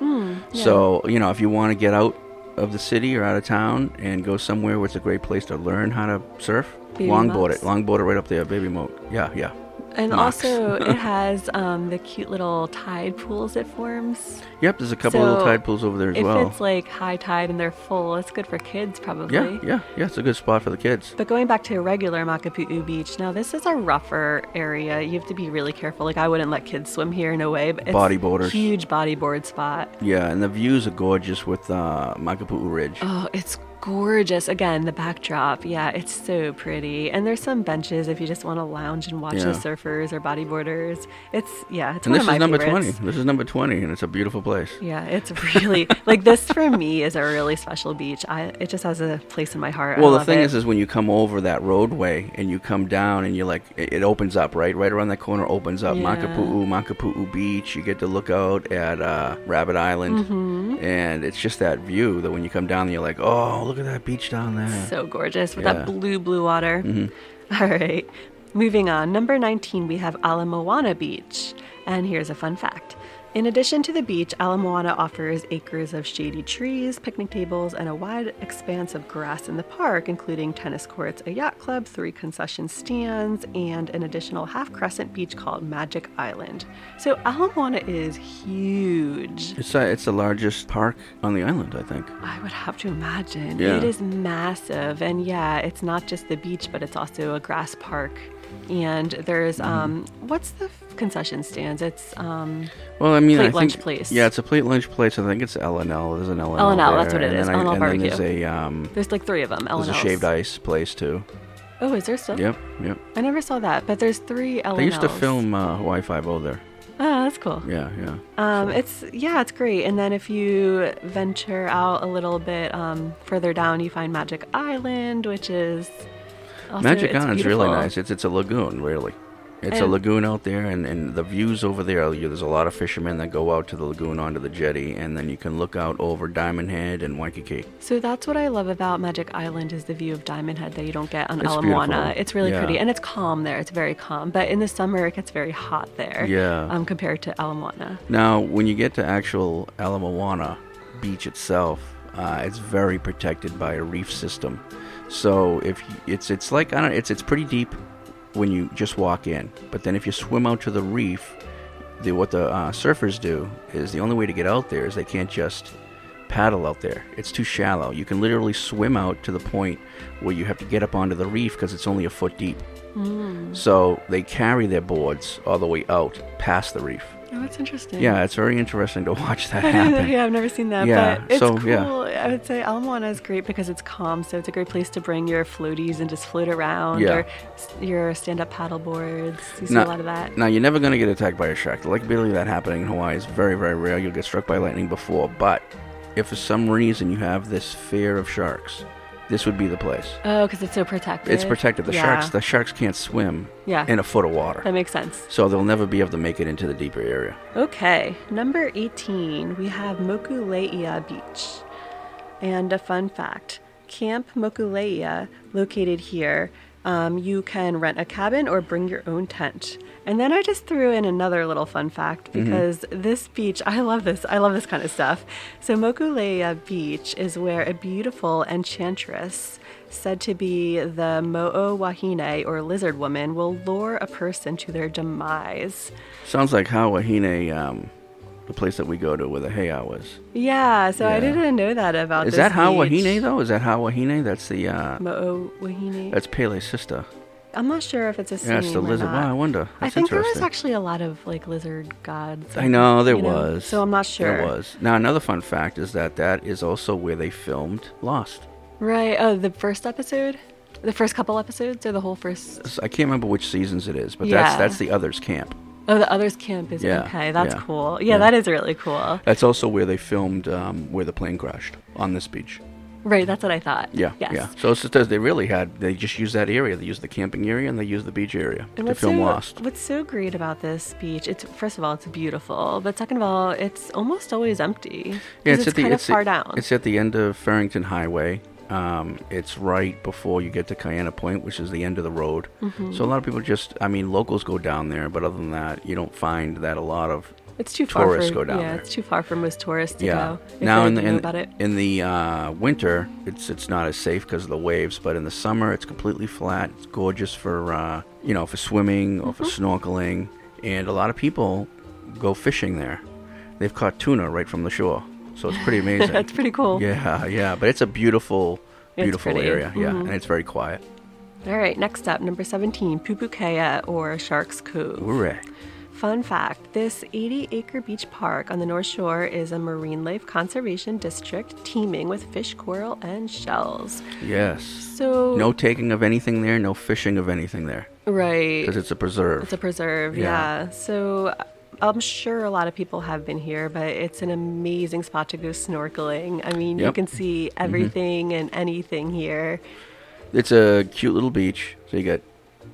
Hmm, yeah. So you know, if you want to get out of the city or out of town and go somewhere where it's a great place to learn how to surf, Baby longboard it, longboard it right up there, baby moat. Yeah, yeah. And also, it has um, the cute little tide pools it forms. Yep, there's a couple of little tide pools over there as if well. it's like high tide and they're full, it's good for kids probably. yeah, yeah, yeah. It's a good spot for the kids. But going back to regular Makapu'u Beach, now this is a rougher area. You have to be really careful. Like I wouldn't let kids swim here, in a way. But it's Bodyboarders. huge bodyboard spot. Yeah, and the views are gorgeous with uh, Makapu'u Ridge. Oh, it's gorgeous. Again, the backdrop. Yeah, it's so pretty. And there's some benches if you just want to lounge and watch Yeah. the surfers or bodyboarders. It's yeah, it's and one this of is number favorites. 20. This is number 20, and it's a beautiful place. Yeah, it's really like this for me is a really special beach. I it just has a place in my heart. I Well, the thing it. is, is when you come over that roadway and you come down and you're like, it, it opens up, right? Right around that corner opens up. Yeah. Makapu'u, Makapu'u Beach. You get to look out at uh, Rabbit Island, Mhm. and it's just that view that when you come down, you're like, oh, look at that beach down there. so gorgeous with Yeah. that blue blue water. Mhm. All right. Moving on. Number 19, we have Ala Moana Beach. And here's a fun fact. In addition to the beach, Ala Moana offers acres of shady trees, picnic tables, and a wide expanse of grass in the park, including tennis courts, a yacht club, three concession stands, and an additional half crescent beach called Magic Island. So Ala Moana is huge. It's, uh, it's the largest park on the island, I think. I would have to imagine. Yeah. It is massive. And yeah, it's not just the beach, but it's also a grass park. And there's, Mm-hmm. um, what's the concession stands? It's, um, Well, I mean, Plate I think lunch place. yeah, it's a plate lunch place. I think it's L and L. There's an L and L. L&L, that's what it and is, L&L and there's barbecue. a um, there's like three of them. there's a shaved ice place too. Oh, is there still? Yep, yep. I never saw that, but there's three L&Ls. They used to film uh, Hawaii Five O there. Oh, that's cool. Yeah, yeah. Um, it's yeah, it's great. And then if you venture out a little bit um, further down, you find Magic Island, which is also, Magic Island is really nice. It's it's a lagoon, really. It's a lagoon out there, and, and the views over there. you- There's a lot of fishermen that go out to the lagoon onto the jetty, and then you can look out over Diamond Head and Waikiki. So that's what I love about Magic Island is the view of Diamond Head that you don't get on It's Ala Moana. beautiful. It's really Yeah. pretty and it's calm there. It's very calm. But in the summer it gets very hot there. Yeah. Um, compared to Ala Moana. Now, when you get to actual Ala Moana beach itself, uh, it's very protected by a reef system. So if it's it's like I don't it's it's pretty deep when you just walk in, but then if you swim out to the reef, the, what the uh, surfers do is the only way to get out there is they can't just paddle out there. It's too shallow. You can literally swim out to the point where you have to get up onto the reef because it's only a foot deep. Mm. So they carry their boards all the way out past the reef. Oh, that's interesting. Yeah, it's very interesting to watch that happen. yeah, I've never seen that. Yeah, But it's so, cool. yeah. I would say Ala Moana is great because it's calm. So it's a great place to bring your floaties and just float around Yeah. or your stand up paddle boards. You see Now- a lot of that. Now, you're never going to get attacked by a shark. The likability of that happening in Hawaii is very, very rare. You'll get struck by lightning before. But if for some reason you have this fear of sharks, this would be the place. Oh, because it's so protected. It's protected. The Yeah. sharks, the sharks can't swim Yeah. in a foot of water, That makes sense. so they'll never be able to make it into the deeper area. Okay, number 18, we have Mokuleia Beach. And a fun fact Camp Mokuleia, located here, um, you can rent a cabin or bring your own tent. And then I just threw in another little fun fact Mm-hmm. because this beach, I love this. I love this kind of stuff. So Mokuleia Beach is where a beautiful enchantress said to be the Mo'o Wahine or lizard woman will lure a person to their demise. Sounds like Hawahine, um, the place that we go to where the heiau is. Yeah, so I didn't know that about Is that Hawahine though? Is that Hawahine? That's the uh, Mo'o Wahine. that's Pele's sister. I'm not sure if it's a Yeah, it's the lizard. Wow, I wonder. I think there was actually a lot of like lizard gods. I know there you know, was. So I'm not sure. There was. Now another fun fact is that that is also where they filmed Lost. Right. Oh, the first episode, the first couple episodes, or the whole first. I can't remember which seasons it is, but Yeah. that's that's the others camp. Oh, the others camp is Yeah, okay. That's yeah, cool. yeah. Yeah, that is really cool. That's also where they filmed um, where the plane crashed on this beach. Right. That's what I thought. Yeah, Yes. yeah. So it's just, as they really had they just used that area. They used the camping area and they used the beach area And to film so, Lost. what's so great about this beach? It's first of all, it's beautiful, but second of all, it's almost always empty. Yeah, it's, at the kind it's, of far at, down. it's at the end of Farrington Highway. Um, it's right before you get to Kaena Point, which is the end of the road. Mhm. So a lot of people just, I mean, locals go down there, but other than that, you don't find that a lot of It's too far tourists for go down yeah. there. It's too far for most tourists to yeah. go. Now in the in, in the uh, winter, it's it's not as safe because of the waves. But in the summer, it's completely flat. It's gorgeous for uh, you know for swimming or for Mm-hmm. snorkeling, and a lot of people go fishing there. They've caught tuna right from the shore, so it's pretty amazing. That's pretty cool. Yeah, yeah, but it's a beautiful, beautiful area. Yeah, Mhm. and it's very quiet. All right, next up, number 17, Pupukea or Shark's Cove. Hooray! Fun fact this 80 acre beach park on the North Shore is a marine life conservation district teeming with fish, coral, and shells. Yes. So, No taking of anything there. No fishing of anything there right. because it's a preserve. It's a preserve, Yeah. yeah. So I'm sure a lot of people have been here, but it's an amazing spot to go snorkeling. I mean, you can see mm-hmm. everything and anything here. It's a cute little beach. So you got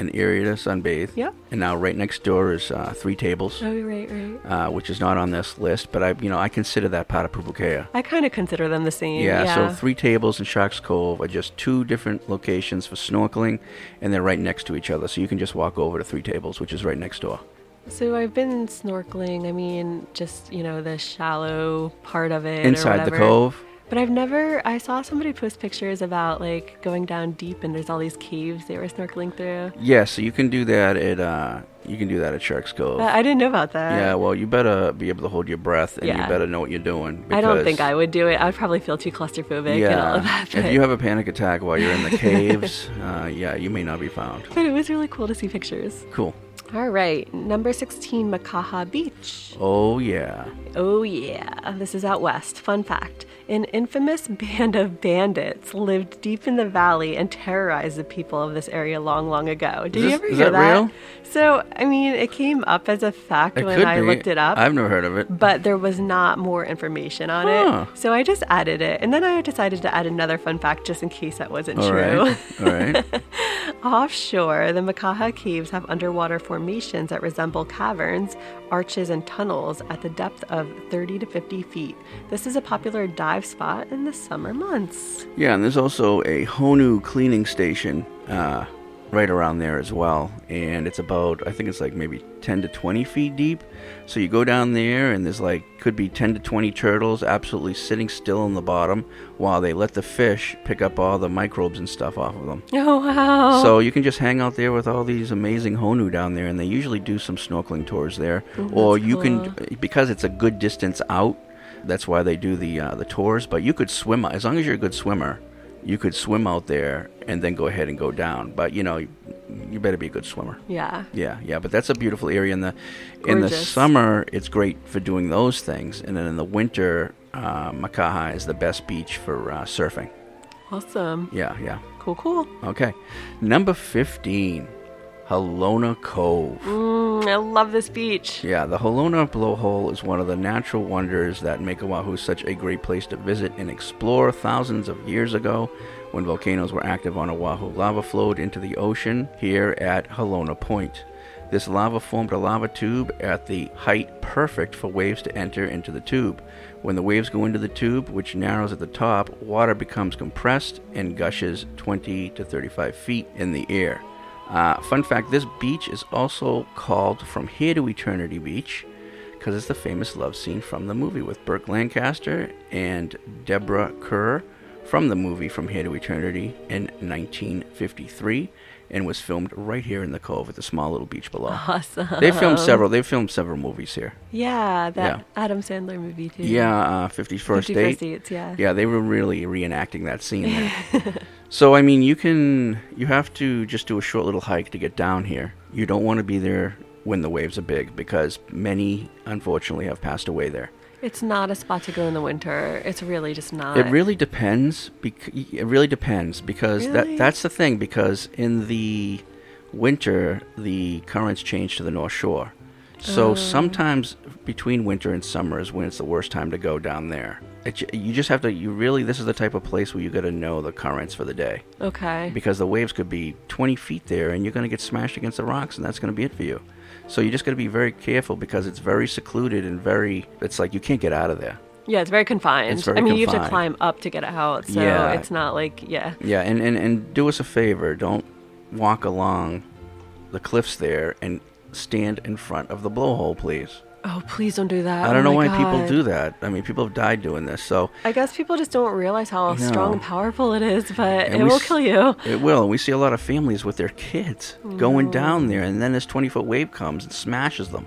an area to sunbathe. Yep. And now right next door is uh, three tables, Oh, right, right. uh, which is not on this list, but I, you know, I consider that part of Pupukea. I kind of consider them the same. Yeah, Yeah. so three tables in Sharks Cove are just two different locations for snorkeling, and they're right next to each other. So you can just walk over to three tables, which is right next door. So I've been snorkeling. I mean, just you know the shallow part of it. or Inside the cove. But I've never. I saw somebody post pictures about like going down deep and there's all these caves they were snorkeling through. Yeah, so you can do that at uh, you can do that at Sharks Cove. But I didn't know about that. yeah, well, you better be able to hold your breath, and you better know what you're doing. I don't think I would do it. I'd probably feel too claustrophobic and all of that. if you have a panic attack while you're in the caves, uh, yeah, you may not be found. but it was really cool to see pictures. Cool. All right, number 16, Makaha Beach. Oh yeah. Oh, yeah. This is out west. Fun fact an infamous band of bandits lived deep in the valley and terrorized the people of this area long, long ago. Did Is you ever hear that real? So, I mean, it came up as a fact It when I be. looked it up. I've never heard of it. but there was not more information on Huh. it. So I just added it. And then I decided to add another fun fact just in case that wasn't All true. right. All right. Offshore, the Makaha Caves have underwater formations that resemble caverns, arches, and tunnels at the depth of 30 to 50 feet. This is a popular dive spot in the summer months. Yeah, and there's also a Honu cleaning station uh, right around there as well. And it's about, I think it's like maybe 10 to 20 feet deep. So you go down there, and there's like, could be 10 to 20 turtles absolutely sitting still on the bottom while they let the fish pick up all the microbes and stuff off of them. Oh, wow. So you can just hang out there with all these amazing Honu down there, and they usually do some snorkeling tours there. Oh, or you cool. can, because it's a good distance out, that's why they do the uh, the tours. But you could swim as long as you're a good swimmer. You could swim out there and then go ahead and go down. But you know, you, you better be a good swimmer. yeah. Yeah, yeah. But that's a beautiful area in the in the summer. It's great for doing those things, and then in the winter, uh, Makaha is the best beach for uh, surfing. Awesome. Yeah, yeah. Cool, cool. Okay. Number 15, Halona Cove. Mm, I love this beach. Yeah, the Halona blowhole is one of the natural wonders that make Oahu such a great place to visit and explore. Thousands of years ago, when volcanoes were active on Oahu, lava flowed into the ocean here at Halona Point. This lava formed a lava tube at the height perfect for waves to enter into the tube. When the waves go into the tube, which narrows at the top, water becomes compressed and gushes 20 to 35 feet in the air. Uh, fun fact this beach is also called From Here to Eternity Beach because it's the famous love scene from the movie with Burt Lancaster and Deborah Kerr from the movie From Here to Eternity in 1953 and was filmed right here in the cove at the small little beach below. Awesome. They filmed several. They filmed several movies here. Yeah, that Yeah. Adam Sandler movie too. Yeah, uh, 50 First 50 Date. Dates, yeah. Yeah, they were really reenacting that scene there. so, I mean, you can, you have to just do a short little hike to get down here. You don't want to be there when the waves are big because many, unfortunately, have passed away there. It's not a spot to go in the winter. It's really just not. It really depends. Bec- it really depends because Really? that that's the thing. Because in the winter, the currents change to the North Shore. So Oh. sometimes between winter and summer is when it's the worst time to go down there. It, you just have to. You really. This is the type of place where you got to know the currents for the day Okay. because the waves could be 20 feet there and you're going to get smashed against the rocks and that's going to be it for you. So you just got to be very careful because it's very secluded and very. It's like you can't get out of there. Yeah, it's very confined. It's very I mean, you have to climb up to get out, so Yeah. it's not like yeah. Yeah, and, and, and do us a favor. Don't walk along the cliffs there and stand in front of the blowhole, please. Oh, please don't do that. I don't Oh know why people do that. I mean, people have died doing this, so I guess people just don't realize how No. strong and powerful it is, but And it will s- kill you. It will. And we see a lot of families with their kids going down there, and then this 20 foot wave comes and smashes them.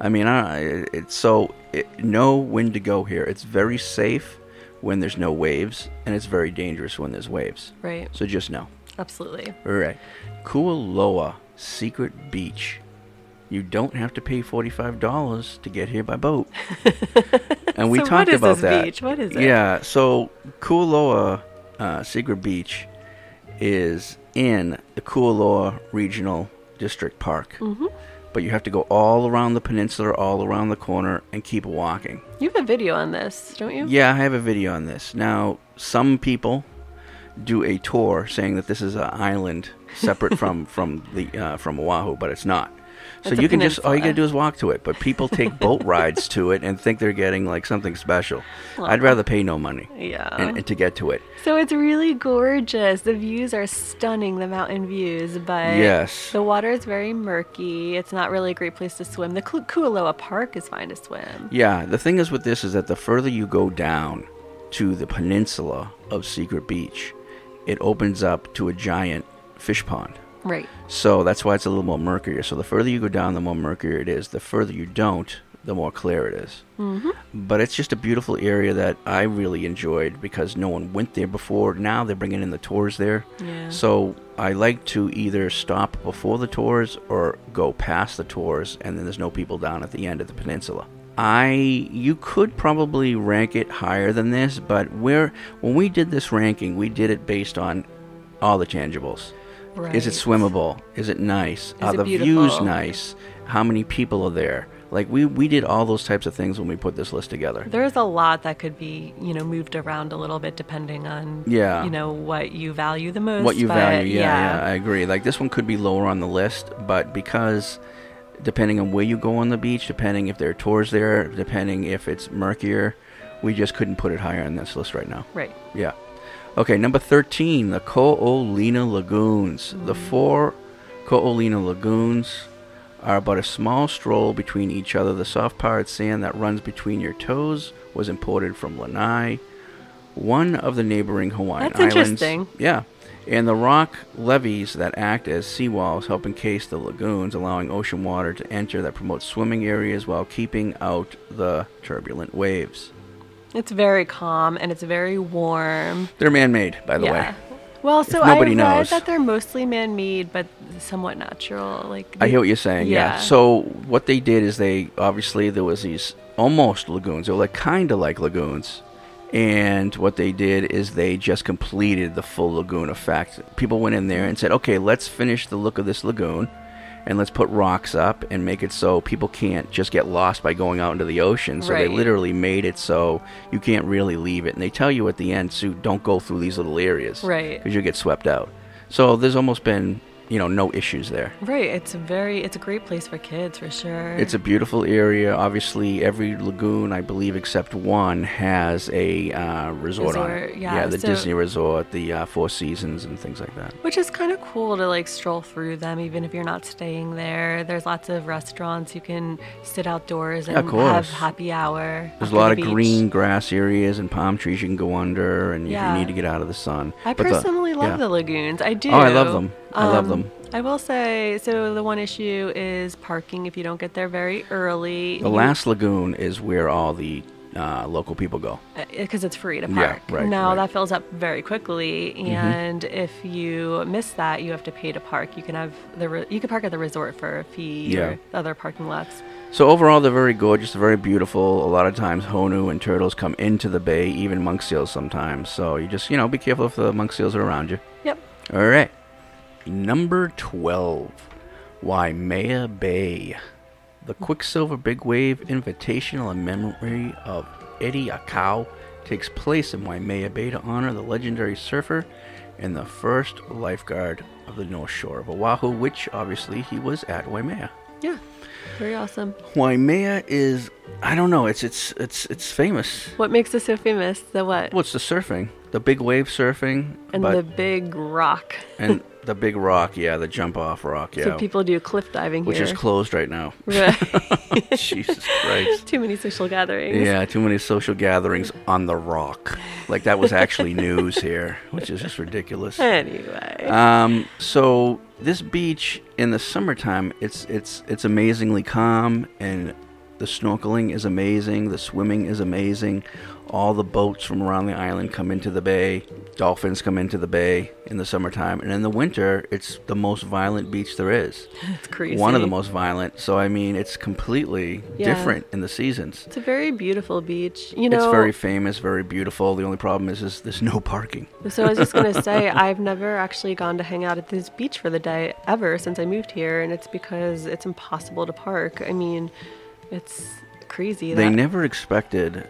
I mean, I, it- it's so it, know when to go here. It's very safe when there's no waves, and it's very dangerous when there's waves. Right. So just know. Absolutely. All right. Kualoa Secret Beach. You don't have to pay $45 to get here by boat. and we So talked what is about this that. beach? What is it? Yeah, so Kualoa uh, Secret Beach is in the Kualoa Regional District Park. Mhm. But you have to go all around the peninsula, all around the corner, and keep walking. You have a video on this, don't you? Yeah, I have a video on this. Now, some people do a tour saying that this is an island separate from from the uh, from Oahu, but it's not. So you can just all you gotta do is walk to it. But people take boat rides to it and think they're getting like something special. I'd rather pay no money. Yeah. And, and to get to it. So it's really gorgeous. The views are stunning, the mountain views, but Yes. the water is very murky. It's not really a great place to swim. The Kualoa Park is fine to swim. Yeah, the thing is with this is that the further you go down to the peninsula of Secret Beach, it opens up to a giant fish pond. Right. So that's why it's a little more murkier. So the further you go down, the more murkier it is. The further you don't, the more clear it is. Mhm. But it's just a beautiful area that I really enjoyed because no one went there before. Now they're bringing in the tours there. Yeah. So I like to either stop before the tours or go past the tours, and then there's no people down at the end of the peninsula. I you could probably rank it higher than this, but where when we did this ranking, we did it based on all the tangibles. Is it swimmable? Is it nice? Is Are it the views nice? How many people are there? Like we we did all those types of things when we put this list together. There's a lot that could be, you know, moved around a little bit depending on, Yeah. you know, what you value the most. what you value, yeah, yeah, I agree. Like this one could be lower on the list, but because depending on where you go on the beach, depending if there are tours there, depending if it's murkier, we just couldn't put it higher on this list right now. Right. Yeah. Okay, number 13, the Ko'olina Lagoons. The four Ko'olina Lagoons are about a small stroll between each other. The soft powdered sand that runs between your toes was imported from Lanai, one of the neighboring Hawaiian That's islands. interesting. Yeah. And the rock levees that act as seawalls help encase the lagoons, allowing ocean water to enter that promotes swimming areas while keeping out the turbulent waves. It's very calm and it's very warm. They're man made, by the way. Yeah. Well, so I read knows. that they're mostly man-made, but somewhat natural. Like I hear what you're saying. Yeah. So what they did is they obviously there was these almost lagoons. They were like kind of like lagoons, and what they did is they just completed the full lagoon effect. People went in there and said, "Okay, let's finish the look of this lagoon." And let's put rocks up and make it so people can't just get lost by going out into the ocean. So they literally made it so you can't really leave it. And they tell you at the end, so don't go through these little areas. Right. Because you'll get swept out. So there's almost been you know, no issues there. Right. It's a very it's a great place for kids for sure. It's a beautiful area. Obviously, every lagoon, I believe, except one, has a uh, resort, on it. yeah, the so- Disney Resort, the uh, Four Seasons, and things like that. Which is kind of cool to like stroll through them, even if you're not staying there. There's lots of restaurants you can sit outdoors and Yeah, have happy hour. There's a lot the of beach. green grass areas and palm trees you can go under, and Yeah. you need to get out of the sun. I But the- personally love yeah. the lagoons. I do. Oh, I love them. I love Um, them. I will say, so the one issue is parking if you don't get there very early. The last lagoon is where all the uh, local people go. because it's free to Yeah, park. right, now right. that fills up very quickly, Mhm. and if you miss that, you have to pay to park. You can have the re- you can park at the resort for a fee Yeah. or other parking lots. So overall, they're very gorgeous, very beautiful. A lot of times, honu and turtles come into the bay, even monk seals sometimes. So you just, you know, be careful if the monk seals are around you. Yep. All right. Number 12, Waimea Bay. The Quiksilver Big Wave Invitational in memory of Eddie Aikau takes place in Waimea Bay to honor the legendary surfer and the first lifeguard of the North Shore of Oahu, which obviously he was at Waimea. Yeah, very awesome. Waimea is I don't know, it's it's it's it's famous. What makes it so famous? The what? Well, the surfing, the big wave surfing, and the big rock. and the big rock, yeah, the jump off rock, yeah, So people do cliff diving which here. is closed right now. Right. Jesus Christ. Too many social gatherings. Yeah, too many social gatherings on the rock. Like that was actually news here, which is just ridiculous. Anyway. Um, so this beach in the summertime, it's it's it's amazingly calm and the snorkeling is amazing, the swimming is amazing. All the boats from around the island come into the bay. Dolphins come into the bay in the summertime, and in the winter, it's the most violent beach there is. It's crazy. One of the most violent. So I mean, it's completely Yeah. different in the seasons. It's a very beautiful beach. You know, it's very famous, very beautiful. The only problem is, is there's no parking. So I was just gonna say I've never actually gone to hang out at this beach for the day ever since I moved here, and it's because it's impossible to park. I mean, it's crazy. They never expected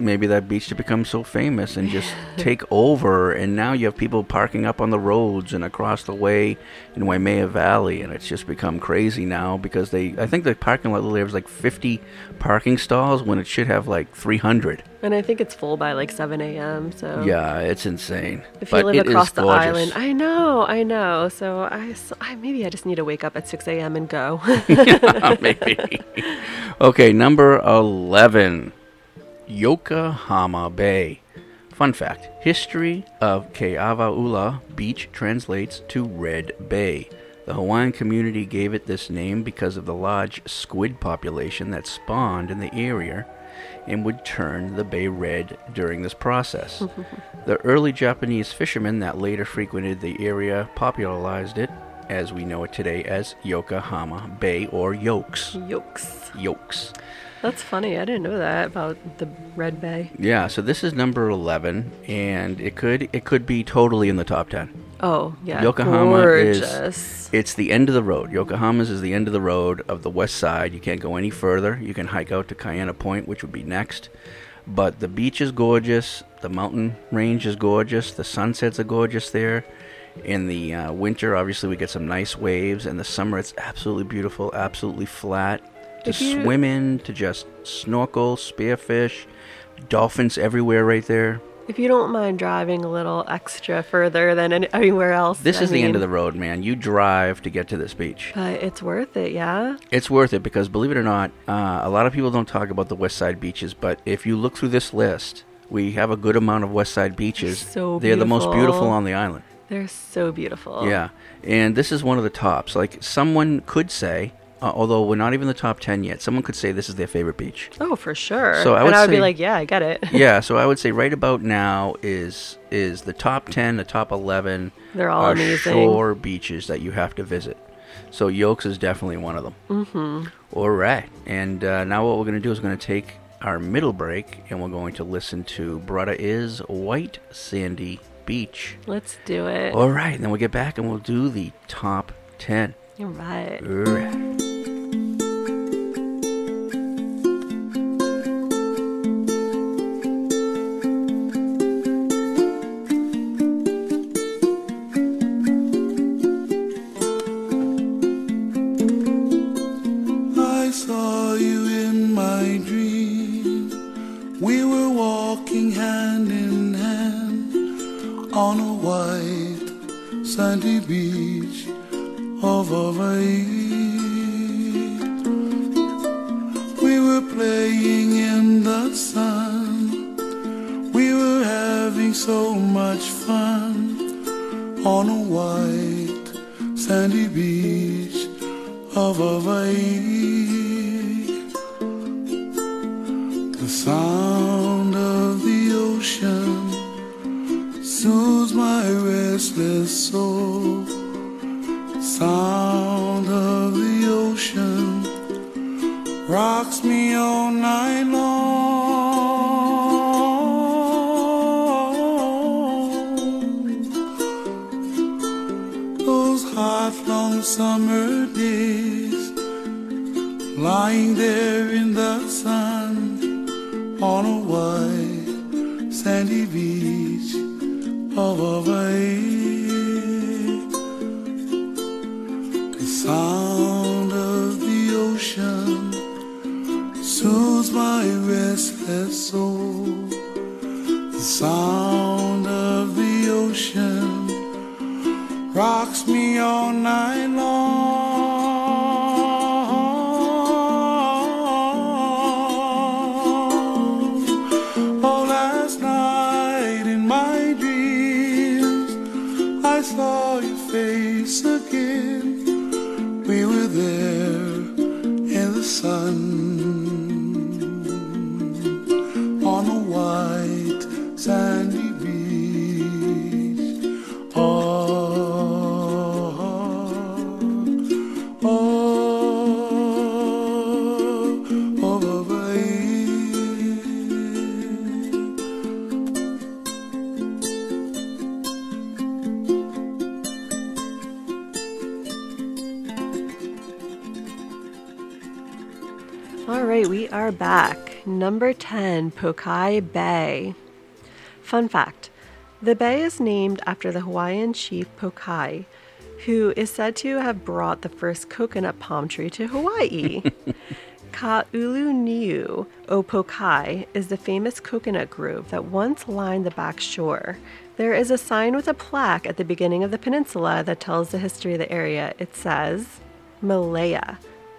maybe that beach to become so famous and just take over and now you have people parking up on the roads and across the way in Waimea Valley and it's just become crazy now because they I think the parking lot there was like 50 parking stalls when it should have like 300. And I think it's full by like 7 a.m. So Yeah, it's insane. If but you live across the gorgeous. island, I know, I know. So I, so I maybe I just need to wake up at 6 a.m. and go. Yeah, maybe. Okay, number 11. Yokohama Bay. Fun fact History of Keawaula Beach translates to Red Bay. The Hawaiian community gave it this name because of the large squid population that spawned in the area and would turn the bay red during this process. the early Japanese fishermen that later frequented the area popularized it as we know it today as Yokohama Bay or Yokes. Yokes. Yokes. That's funny. I didn't know that about the Red Bay. Yeah, so this is number 11 and it could it could be totally in the top 10. Oh, yeah. Yokohama gorgeous. is it's the end of the road. Yokohama's is the end of the road of the west side. You can't go any further. You can hike out to Kaena Point, which would be next. But the beach is gorgeous. The mountain range is gorgeous. The sunsets are gorgeous there. In the uh, winter, obviously, we get some nice waves. In the summer, it's absolutely beautiful, absolutely flat. To you- swim in, to just snorkel, spearfish, dolphins everywhere right there. If you don't mind driving a little extra further than any, anywhere else, This I is the end of the road, man. You drive to get to this beach. But it's worth it, yeah. It's worth it because, believe it or not, uh, a lot of people don't talk about the West Side beaches. But if you look through this list, we have a good amount of West Side beaches. So They're the most beautiful. on the island. They're so beautiful. Yeah, and this is one of the tops. Like someone could say, uh, although we're not even the top ten yet, someone could say this is their favorite beach. Oh, for sure. So I and would I would be like, yeah, I get it. yeah, so I would say right about now is is the top ten, the top eleven. They're all amazing. shore beaches that you have to visit. So Yokes is definitely one of them. Mm-hmm. All right, and uh, now what we're going to do is we're going to take our middle break, and we're going to listen to "Brother Iz White Sandy Beach." Let's do it. All right, and then we'll get back and we'll do the top ten. You're right. All right. Sandy beach of Hawaii. We were playing in the sun. We were having so much fun on a white sandy beach of Hawaii. The sound of the ocean soothes my restless soul. Sound of the ocean rocks me all night long. Those hot, long summer days, lying there Number 10, Pokai Bay. Fun fact the bay is named after the Hawaiian chief Pokai, who is said to have brought the first coconut palm tree to Hawaii. Ka'ulu o Pokai is the famous coconut grove that once lined the back shore. There is a sign with a plaque at the beginning of the peninsula that tells the history of the area. It says, Malaya.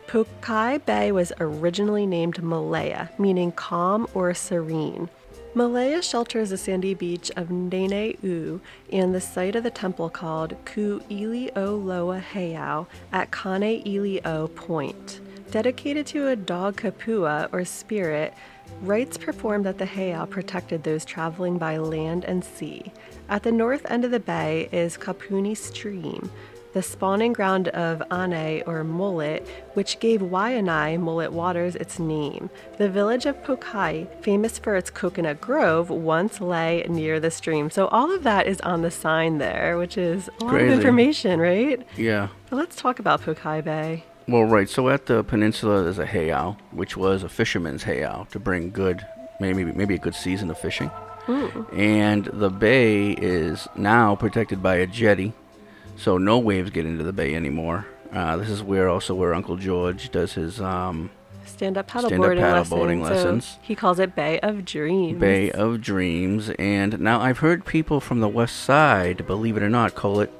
Pokai Bay was originally named Malaya, meaning calm or serene. Malaya shelters the sandy beach of Neneu and the site of the temple called Ku Ilio Loa Heiau at Kane Ilio Point. Dedicated to a dog kupua or spirit, rites performed at the heiau protected those traveling by land and sea. At the north end of the bay is Kaupuni Stream, the spawning ground of Ane or mullet, which gave Waianae Mullet Waters its name. The village of Pokai, famous for its coconut grove, once lay near the stream. So all of that is on the sign there, which is a lot Crazy. of information, right? Yeah. But let's talk about Pokai Bay. Well, right. So at the peninsula, there's a heiau, which was a fisherman's heiau to bring good, maybe maybe a good season of fishing. Hmm. And the bay is now protected by a jetty, so no waves get into the bay anymore. Uh, this is where also where Uncle George does his um, Stand up paddle Stand-up boarding paddle lessons. boarding So lessons. he calls it Bay of Dreams. Bay of Dreams. And now I've heard people from the west side, believe it or not, call it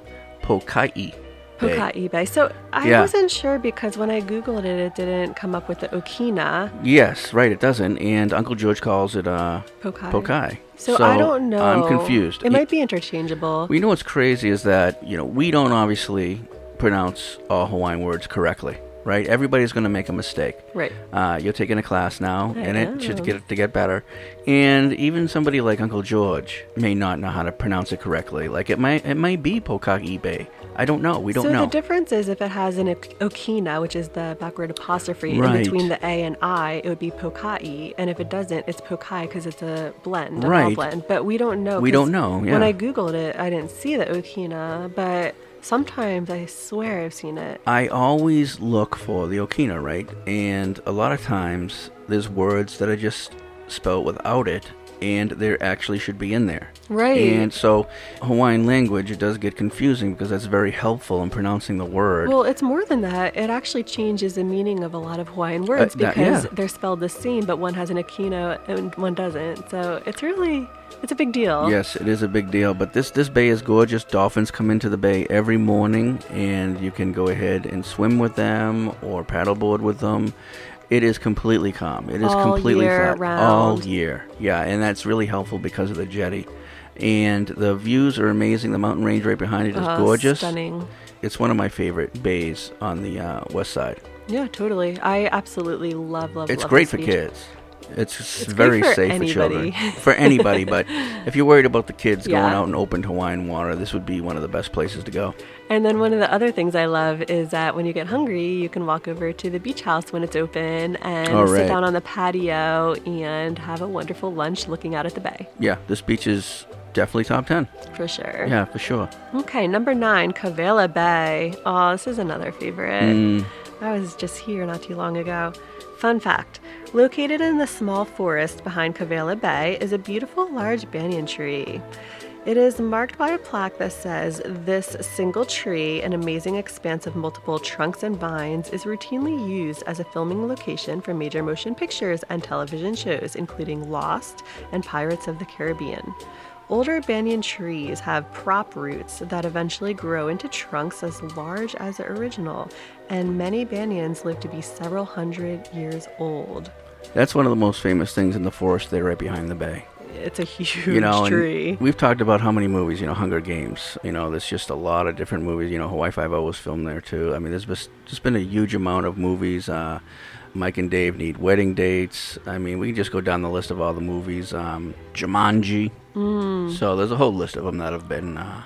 Pokai. Pokai Bay. So I Yeah. wasn't sure because when I googled it, it didn't come up with the Okina. Yes, right. It doesn't, and Uncle George calls it uh, Pokai. Pokai. So, I don't know. I'm confused. It Y- might be interchangeable. We know what's crazy is that you know we don't obviously pronounce all Hawaiian words correctly, right? Everybody's going to make a mistake. Right. Uh, you're taking a class now, I and it should get to get better. And even somebody like Uncle George may not know how to pronounce it correctly. Like it might it might be Pokaki Bay. I don't know. We don't so know. So the difference is if it has an ok- okina, which is the backward apostrophe Right. in between the a and i, it would be pokai, and if it doesn't, it's pokai because it's a blend, a Right. blend. But we don't know. We don't know, When. I googled it, I didn't see the okina, but sometimes I swear I've seen it. I always look for the Okina, right? And a lot of times there's words that are just spelled without it, and there actually should be in there. Right. And so Hawaiian language it does get confusing because that's very helpful in pronouncing the word. Well, it's more than that. It actually changes the meaning of a lot of Hawaiian uh, words that- because yeah. they're spelled the same, but one has an okina and one doesn't. So it's really it's a big deal. Yes, it is a big deal. But this this bay is gorgeous. Dolphins come into the bay every morning, and you can go ahead and swim with them or paddleboard with them. It is completely calm. It is All completely year flat all year. Yeah, and that's really helpful because of the jetty. And the views are amazing. The mountain range right behind it is Oh, gorgeous. stunning. It's one of my favorite bays on the uh, west side. Yeah, totally. I absolutely love love. It. It's love great this for beach. kids. It's, It's very for safe anybody. for children. for anybody, but if you're worried about the kids going out in open Hawaiian water, this would be one of the best places to go. And then one of the other things I love is that when you get hungry, you can walk over to the beach house when it's open and Oh, sit down on the patio and have a wonderful lunch looking out at the bay. Yeah, this beach is definitely top 10. For sure. Yeah, for sure. Okay, number nine, Kawela Bay. Oh, this is another favorite. Mm. I was just here not too long ago. Fun fact located in the small forest behind Kawela Bay is a beautiful large banyan tree. It is marked by a plaque that says, This single tree, an amazing expanse of multiple trunks and vines, is routinely used as a filming location for major motion pictures and television shows, including Lost and Pirates of the Caribbean. Older banyan trees have prop roots that eventually grow into trunks as large as the original, and many banyans live to be several hundred years old. That's one of the most famous things in the forest there right behind the bay. It's a huge you know, tree. we've talked about how many movies, you know, Hunger Games, you know, there's just a lot of different movies. You know, Hawaii Five-O was filmed there too. I mean, there's just, been a huge amount of movies. Uh, Mike and Dave need wedding dates. I mean, we can just go down the list of all the movies. Um, Jumanji. Mm. So there's a whole list of them that have been uh,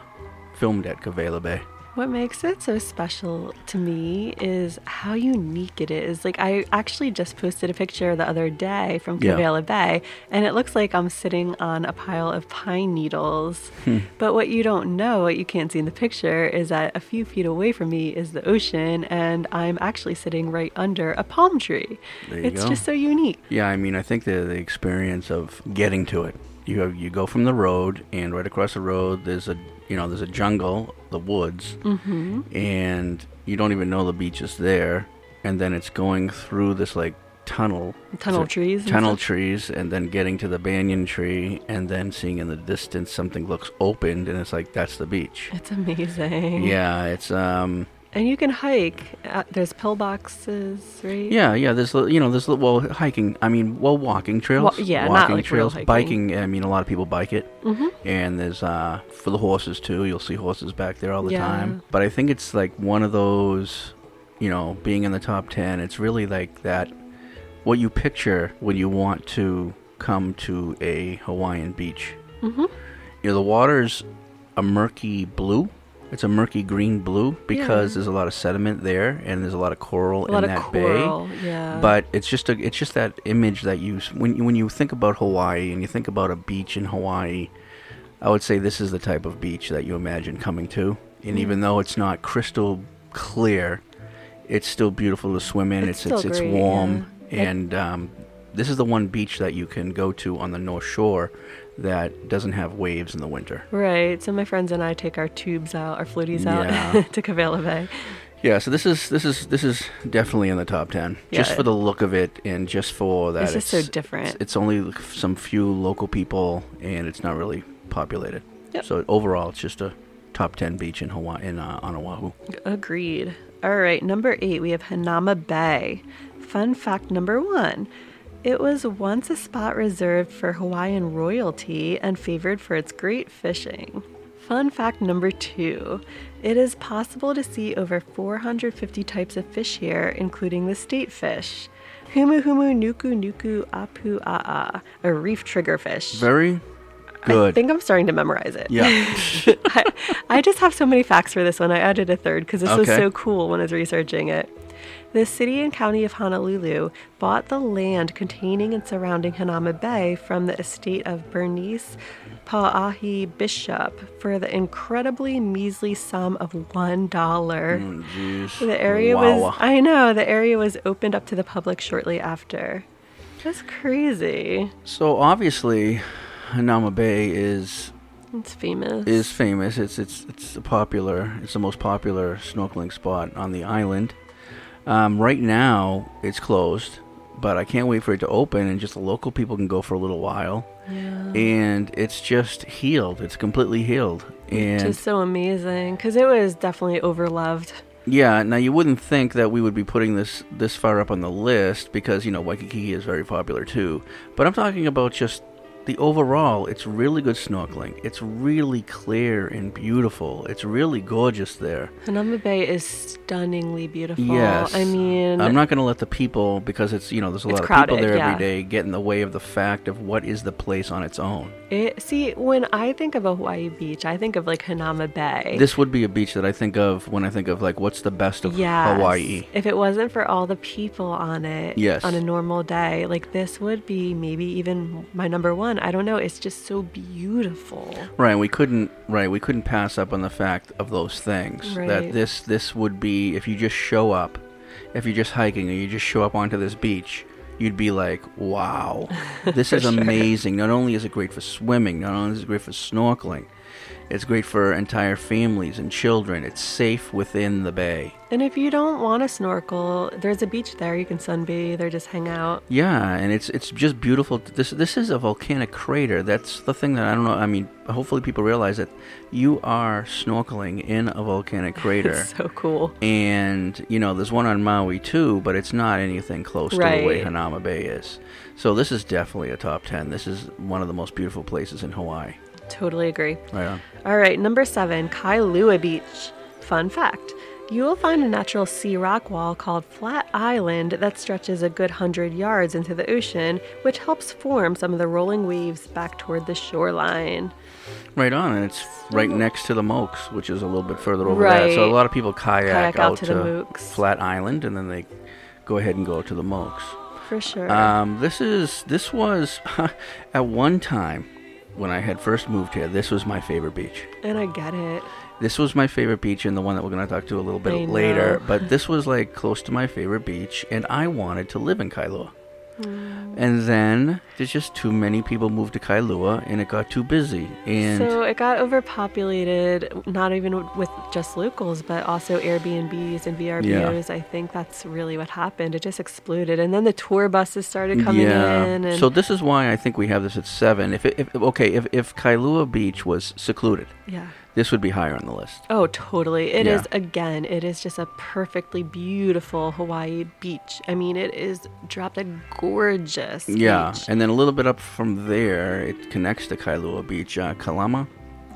filmed at Kawela Bay. What makes it so special to me is how unique it is. Like, I actually just posted a picture the other day from Yeah. Kawela Bay, and it looks like I'm sitting on a pile of pine needles. Hmm. But what you don't know, what you can't see in the picture, is that a few feet away from me is the ocean, and I'm actually sitting right under a palm tree. It's go. just so unique. Yeah, I mean, I think the the experience of getting to it. You have, you go from the road, and right across the road, there's a you know there's a jungle, the woods, hmm and you don't even know the beach is there, and then it's going through this like tunnel, Tunnel trees tunnel trees, and then getting to the banyan tree, and then seeing in the distance something looks opened, and it's like that's the beach. It's amazing. Yeah, it's um. And you can hike. Uh, there's pillboxes, right? Yeah, yeah. There's you know there's well hiking. I mean, well walking trails. Wa- yeah, not like trails. hiking. Biking. I mean, a lot of people bike it. Mm-hmm. And there's uh for the horses too. You'll see horses back there all the Yeah. time. But I think it's like one of those, you know, being in the top ten. It's really like that. What you picture when you want to come to a Hawaiian beach. Mm-hmm. You know, the water's a murky blue. It's a murky green blue because Yeah. there's a lot of sediment there and there's a lot of coral A in that coral, bay. yeah. But it's just a it's just that image that you when you, when you think about Hawaii and you think about a beach in Hawaii, I would say this is the type of beach that you imagine coming to. And Mm. even though it's not crystal clear, it's still beautiful to swim in. It's It's it's still it's, great, warm yeah. And um, this is the one beach that you can go to on the North Shore that doesn't have waves in the winter. Right. So my friends and I take our tubes out, our floaties out Yeah. to Kawela Bay. Yeah, so this is this is this is definitely in the top ten, just for the look of it and just for that. It's just so different. It's, it's only some few local people, and it's not really populated. Yep. So overall, it's just a top ten beach in Hawaii in uh, on Oahu. Agreed. All right, number eight, we have Hanauma Bay. Fun fact number one it was once a spot reserved for Hawaiian royalty and favored for its great fishing. Fun fact number two it is possible to see over 450 types of fish here, including the state fish. Humu humu nuku nuku apu a a reef triggerfish. Very Good. I think I'm starting to memorize it. Yeah. I, I just have so many facts for this one. I added a third because this was so cool when I was researching it. The city and county of Honolulu bought the land containing and surrounding Hanauma Bay from the estate of Bernice Pauahi Bishop for the incredibly measly sum of one dollar. Mm. The area Wow. was I know, the area was opened up to the public shortly after. That's crazy. So obviously, Hanauma Bay is It's famous. is famous. It's it's it's a popular. It's the most popular snorkeling spot on the island. Um, right now, it's closed, but I can't wait for it to open and just the local people can go for a little while. Yeah. And it's just healed. It's completely healed. And Just so amazing because it was definitely overloved. yeah, now you wouldn't think that we would be putting this this far up on the list because you know Waikiki is very popular too. But I'm talking about just the overall. It's really good snorkeling. It's really clear and beautiful. It's really gorgeous there. Hanauma Bay is stunningly beautiful. Yes. I mean, I'm not going to let the people because it's you know there's a lot of crowded, people there yeah. every day get in the way of the fact of what is the place on its own. It, see, when I think of a Hawaii beach, I think of like Hanauma Bay. This would be a beach that I think of when I think of like what's the best of Yes. Hawaii. If it wasn't for all the people on it Yes. on a normal day, like this would be maybe even my number one. I don't know. It's just so beautiful. Right, we couldn't right, we couldn't pass up on the fact of those things. Right. That this this would be if you just show up, if you're just hiking or you just show up onto this beach, you'd be like, "Wow. This is sure. amazing. Not only is it great for swimming, not only is it great for snorkeling, it's great for entire families and children. It's safe within the bay." And if you don't want to snorkel, there's a beach there. You can sunbathe or just hang out. Yeah, and it's it's just beautiful. This this is a volcanic crater. That's the thing that I don't know. I mean, hopefully people realize that you are snorkeling in a volcanic crater. So cool. And you know, there's one on Maui too, but it's not anything close to the way Hanauma Bay is. So this is definitely a top ten. This is one of the most beautiful places in Hawaii. Totally agree. Right on. All right, number seven, Kailua Beach. Fun fact you will find a natural sea rock wall called Flat Island that stretches a good hundred yards into the ocean, which helps form some of the rolling waves back toward the shoreline. Right on, and it's right next to the Mokes, which is a little bit further over that. So a lot of people kayak, Kayak out to the Mokes. Flat Island, and then they go ahead and go to the Mokes. For sure. Um, this is this was at one time when I had first moved here. This was my favorite beach. and I get it. This was my favorite beach, and the one that we're going to talk to a little bit I later. know. But this was like close to my favorite beach, and I wanted to live in Kailua. Mm. And then there's just too many people moved to Kailua, and it got too busy. And so it got overpopulated, not even with just locals, but also Airbnbs and VRBOs. I think that's really what happened. It just exploded. And then the tour buses started coming yeah. in. And So this is why I think we have this at seven. If, it, if okay, if if Kailua Beach was secluded, Yeah. This would be higher on the list. Oh, totally. It is Yeah. again, it is just a perfectly beautiful Hawaii beach. I mean, it is drop dead gorgeous. Yeah, beach. and then a little bit up from there, it connects to Kailua Beach, uh, Kalama.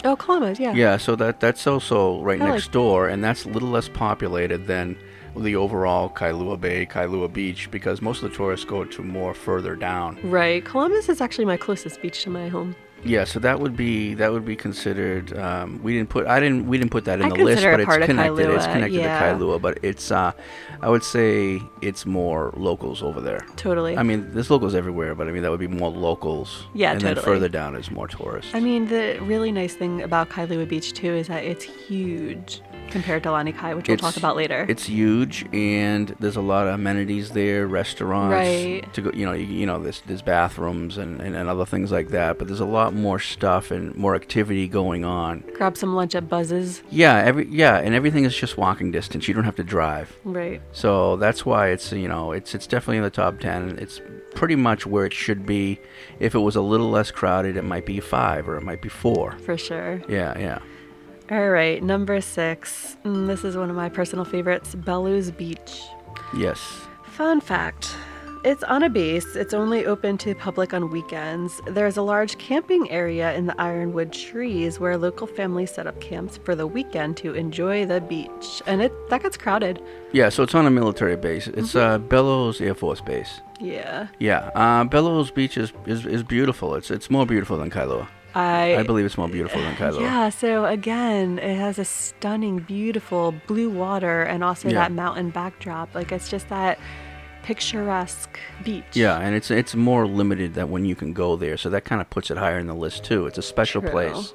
Oh, Kalama, yeah. Yeah, so that that's also right I next like- door, and that's a little less populated than the overall Kailua Bay, Kailua Beach, because most of the tourists go to more further down. Right. Kalama is actually my closest beach to my home. Yeah, so that would be that would be considered. Um, we didn't put I didn't we didn't put that in I the list, but it's connected. It's connected yeah. to Kailua, but it's uh, I would say it's more locals over there. Totally. I mean, there's locals everywhere, but I mean that would be more locals. Yeah, and then further down is more tourists. I mean, the really nice thing about Kailua Beach, too, is that it's huge compared to Lanikai, which we'll talk about later. It's huge, and there's a lot of amenities there, restaurants. Right. To go, you know, you, you know, there's, there's bathrooms and, and, and other things like that. But there's a lot more stuff and more activity going on. Grab some lunch at Buzz's. Yeah, every yeah, and everything is just walking distance. You don't have to drive. Right. So that's why it's you know it's it's definitely in the top ten. It's pretty much where it should be. If it was a little less crowded, it might be five or it might be four. For sure. Yeah, yeah. All right, number six. Mm, this is one of my personal favorites Bellows Beach. Yes. Fun fact it's on a base, it's only open to the public on weekends. There's a large camping area in the ironwood trees where local families set up camps for the weekend to enjoy the beach. And it that gets crowded. Yeah, so it's on a military base. It's Mm-hmm. uh, Bellows Air Force Base. Yeah. Yeah, uh, Bellows Beach is, is, is beautiful. It's it's more beautiful than Kailua. I I believe it's more beautiful than Kailua. Yeah, so again, it has a stunning, beautiful blue water and also Yeah. that mountain backdrop. Like it's just that picturesque beach. Yeah, and it's it's more limited that when you can go there, so that kind of puts it higher in the list too. It's a special True. place,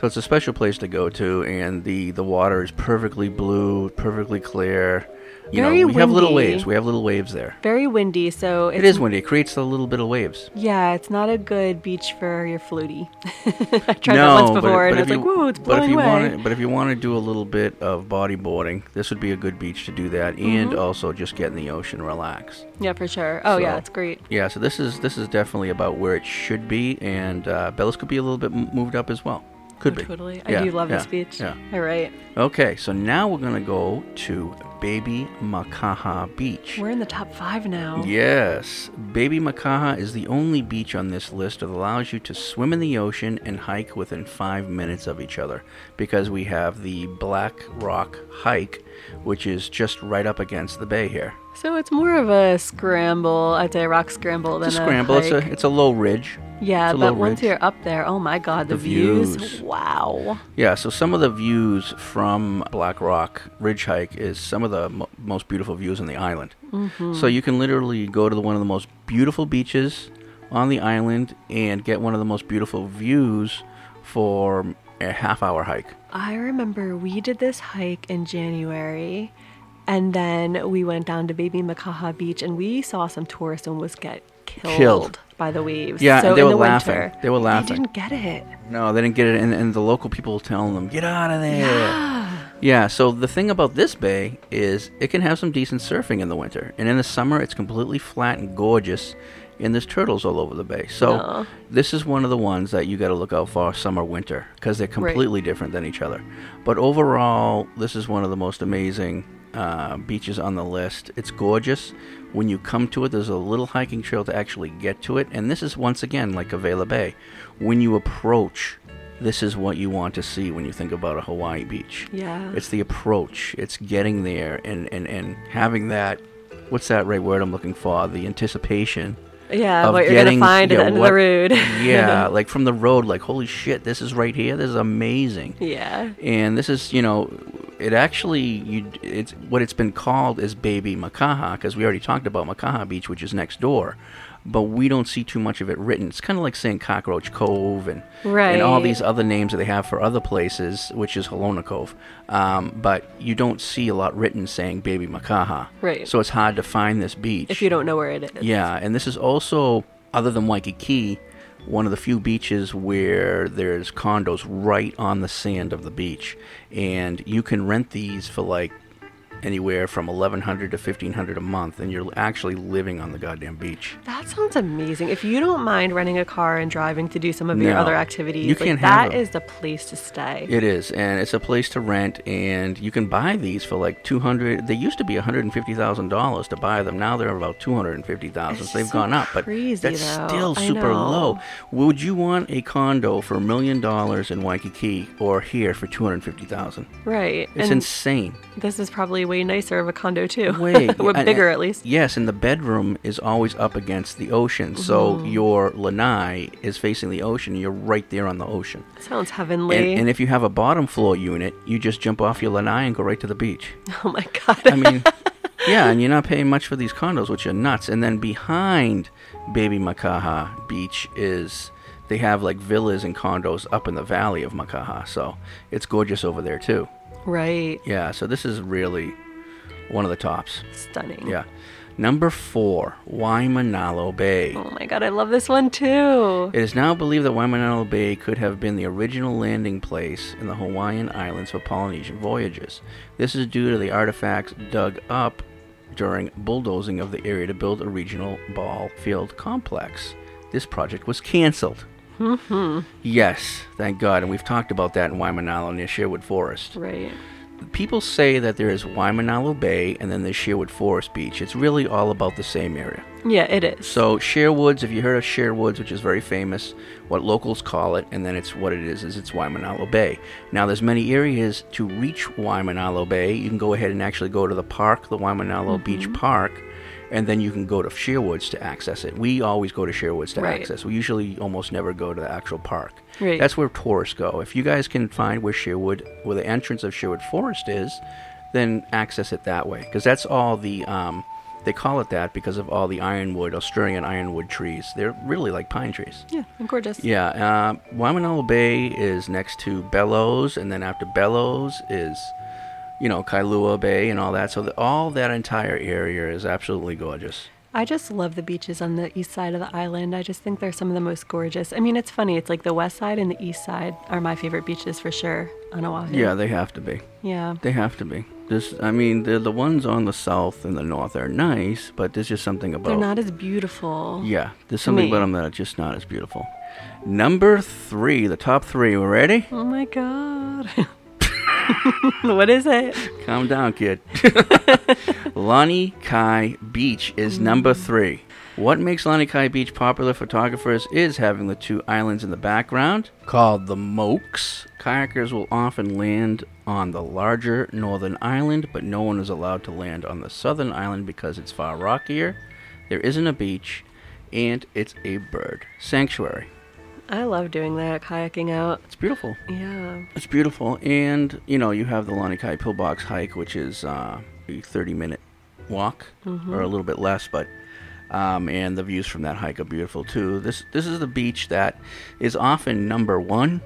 so it's a special place to go to, and the the water is perfectly blue, perfectly clear. You Very know, we have little waves. We have little waves there. Very windy, so it's, It is windy. It creates a little bit of waves. Yeah, it's not a good beach for your flutie. I tried no, that once before, but and if it's like, you- whoa, it's but blowing if you away. want to, but if you want to do a little bit of bodyboarding, this would be a good beach to do that, and Mhm. also just get in the ocean, relax. Yeah, for sure. Oh yeah, So, it's great. Yeah, so this is this is definitely about where it should be, and uh, Bellows could be a little bit moved up as well. Could Oh, be. Totally. I Yeah, do love yeah, this beach. Yeah. All right. Okay, so now we're gonna go to Baby Makaha Beach. We're in the top five now. Yes, Baby Makaha is the only beach on this list that allows you to swim in the ocean and hike within five minutes of each other because we have the Black Rock Hike, which is just right up against the bay here. So it's more of a scramble. I'd say a rock scramble than It's a scramble. It's a it's a low ridge. Yeah, but once ridge. you're up there, oh my God, the, The views. views. Wow. Yeah, so some of the views from Black Rock Ridge Hike is some of the mo- most beautiful views on the island. Mhm. So you can literally go to the, one of the most beautiful beaches on the island and get one of the most beautiful views for a half hour hike. I remember we did this hike in January, and then we went down to Baby Makaha Beach, and we saw some tourists and was get killed, Killed. by the waves. Yeah, so they were the laughing. winter, They were laughing. They didn't get it. No, they didn't get it, and, and the local people were telling them, "Get out of there." Yeah. Yeah. So the thing about this bay is it can have some decent surfing in the winter, and in the summer it's completely flat and gorgeous, and there's turtles all over the bay. So this is one of the ones that you got to look out for summer winter because they're Right. completely different than each other. But overall, this is one of the most amazing uh, beaches on the list. It's gorgeous. When you come to it, there's a little hiking trail to actually get to it, and this is once again like Kawela Bay. When you approach, this is what you want to see when you think about a Hawaii beach. Yeah. It's the approach. It's getting there and, and, and having that. What's that right word I'm looking for? The anticipation. Yeah, what you're gonna find at the end of the road. yeah, like from the road, like holy shit, this is right here. This is amazing. Yeah. And this is, you know, it actually, you, it's what it's been called is Baby Makaha because we already talked about Makaha Beach, which is next door, but we don't see too much of it written. It's kind of like saying Cockroach Cove and and all Right. these other names that they have for other places, which is Halona Cove. Um, but you don't see a lot written saying Baby Makaha. Right. So it's hard to find this beach. If you don't know where it is. Yeah, and this is also, other than Waikiki, one of the few beaches where there's condos right on the sand of the beach, and you can rent these for like anywhere from 1100 to 1500 a month and you're actually living on the goddamn beach That sounds amazing. If you don't mind renting a car and driving to do some of your No. other activities, You like, can't that is the place to stay. it is and it's a place to rent and you can buy these for like 200 they used to be $150000 to buy them now they're about 250000 so they've just gone up but crazy, that's though. still super low would you want a condo for a million dollars in waikiki or here for 250000 Right. it's and insane This is probably way nicer of a condo too. way and- bigger at least. Yes, and the bedroom is always up against the ocean, so Mhm. your lanai is facing the ocean. You're right there on the ocean. Sounds heavenly. And, and if you have a bottom floor unit, you just jump off your lanai and go right to the beach. oh my god. I mean, yeah, and you're not paying much for these condos, which are nuts. And then behind Baby Makaha Beach is they have like villas and condos up in the valley of Makaha, so it's gorgeous over there too. Right. Yeah, so this is really one of the tops. Stunning. Yeah. Number four, Waimanalo Bay. Oh my god, I love this one too. It is now believed that Waimanalo Bay could have been the original landing place in the Hawaiian Islands for Polynesian voyages. This is due to the artifacts dug up during bulldozing of the area to build a regional ball field complex. This project was canceled. Yes, thank God, and we've talked about that in Waimanalo near Sherwood Forest. Right. People say that there is Waimanalo Bay and then there's Sherwood Forest Beach. It's really all about the same area. Yeah, it is. So Sherwoods, if you heard of Sherwoods, which is very famous, what locals call it, and then it's what it is is it's Waimanalo Bay. Now there's many areas to reach Waimanalo Bay. You can go ahead and actually go to the park, the Waimanalo mm-hmm. Beach Park, and then you can go to Sherwoods to access it. We always go to Sherwoods to Right. access. We usually almost never go to the actual park. Right. That's where tourists go. If you guys can find where Sherwood, where the entrance of Sherwood Forest is, then access it that way. Because that's all the, um, they call it that because of all the ironwood, Australian ironwood trees. They're really like pine trees. Yeah, and gorgeous. Yeah, uh, Waimanalo Bay is next to Bellows, and then after Bellows is you know, Kailua Bay and all that. So the, all that entire area is absolutely gorgeous. I just love the beaches on the east side of the island. I just think they're some of the most gorgeous. I mean, it's funny. It's like the west side and the east side are my favorite beaches for sure on Oahu. Yeah, they have to be. Yeah. They have to be. This, I mean, the the ones on the south and the north are nice, but there's just something about. They're not as beautiful. Yeah, there's something about them that are just not as beautiful. Number three, the top three. We ready? Oh my god. what is it? Calm down, kid. Lanikai Beach is mm. number three. What makes Lanikai Beach popular for photographers is having the two islands in the background, called the Mokes. Kayakers will often land on the larger northern island, but no one is allowed to land on the southern island because it's far rockier. There isn't a beach, and it's a bird sanctuary. I love doing that, kayaking out. It's beautiful. Yeah. It's beautiful, and you know you have the Lanikai Pillbox hike, which is uh, a 30-minute walk Mhm. or a little bit less, but um, and the views from that hike are beautiful too. This this is the beach that is often number one.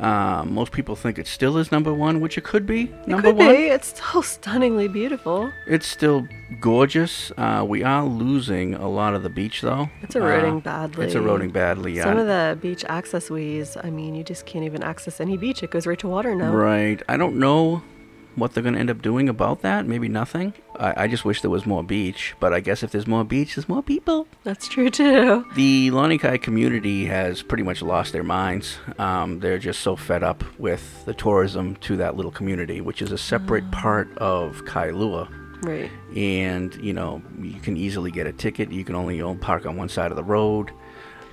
Uh, most people think it still is number one, which it could be It number could one. be. It's still stunningly beautiful. It's still gorgeous. Uh, we are losing a lot of the beach though. It's eroding Uh, badly. It's eroding badly. Yeah. Some of the beach access ways, I mean, you just can't even access any beach. It goes right to water now. Right. I don't know what they're going to end up doing about that. Maybe nothing. I, I just wish there was more beach, but I guess if there's more beach, there's more people. That's true too. The Lanikai community has pretty much lost their minds. Um, they're just so fed up with the tourism to that little community, which is a separate Ah. part of Kailua. Right. And, you know, you can easily get a ticket. You can only park on one side of the road.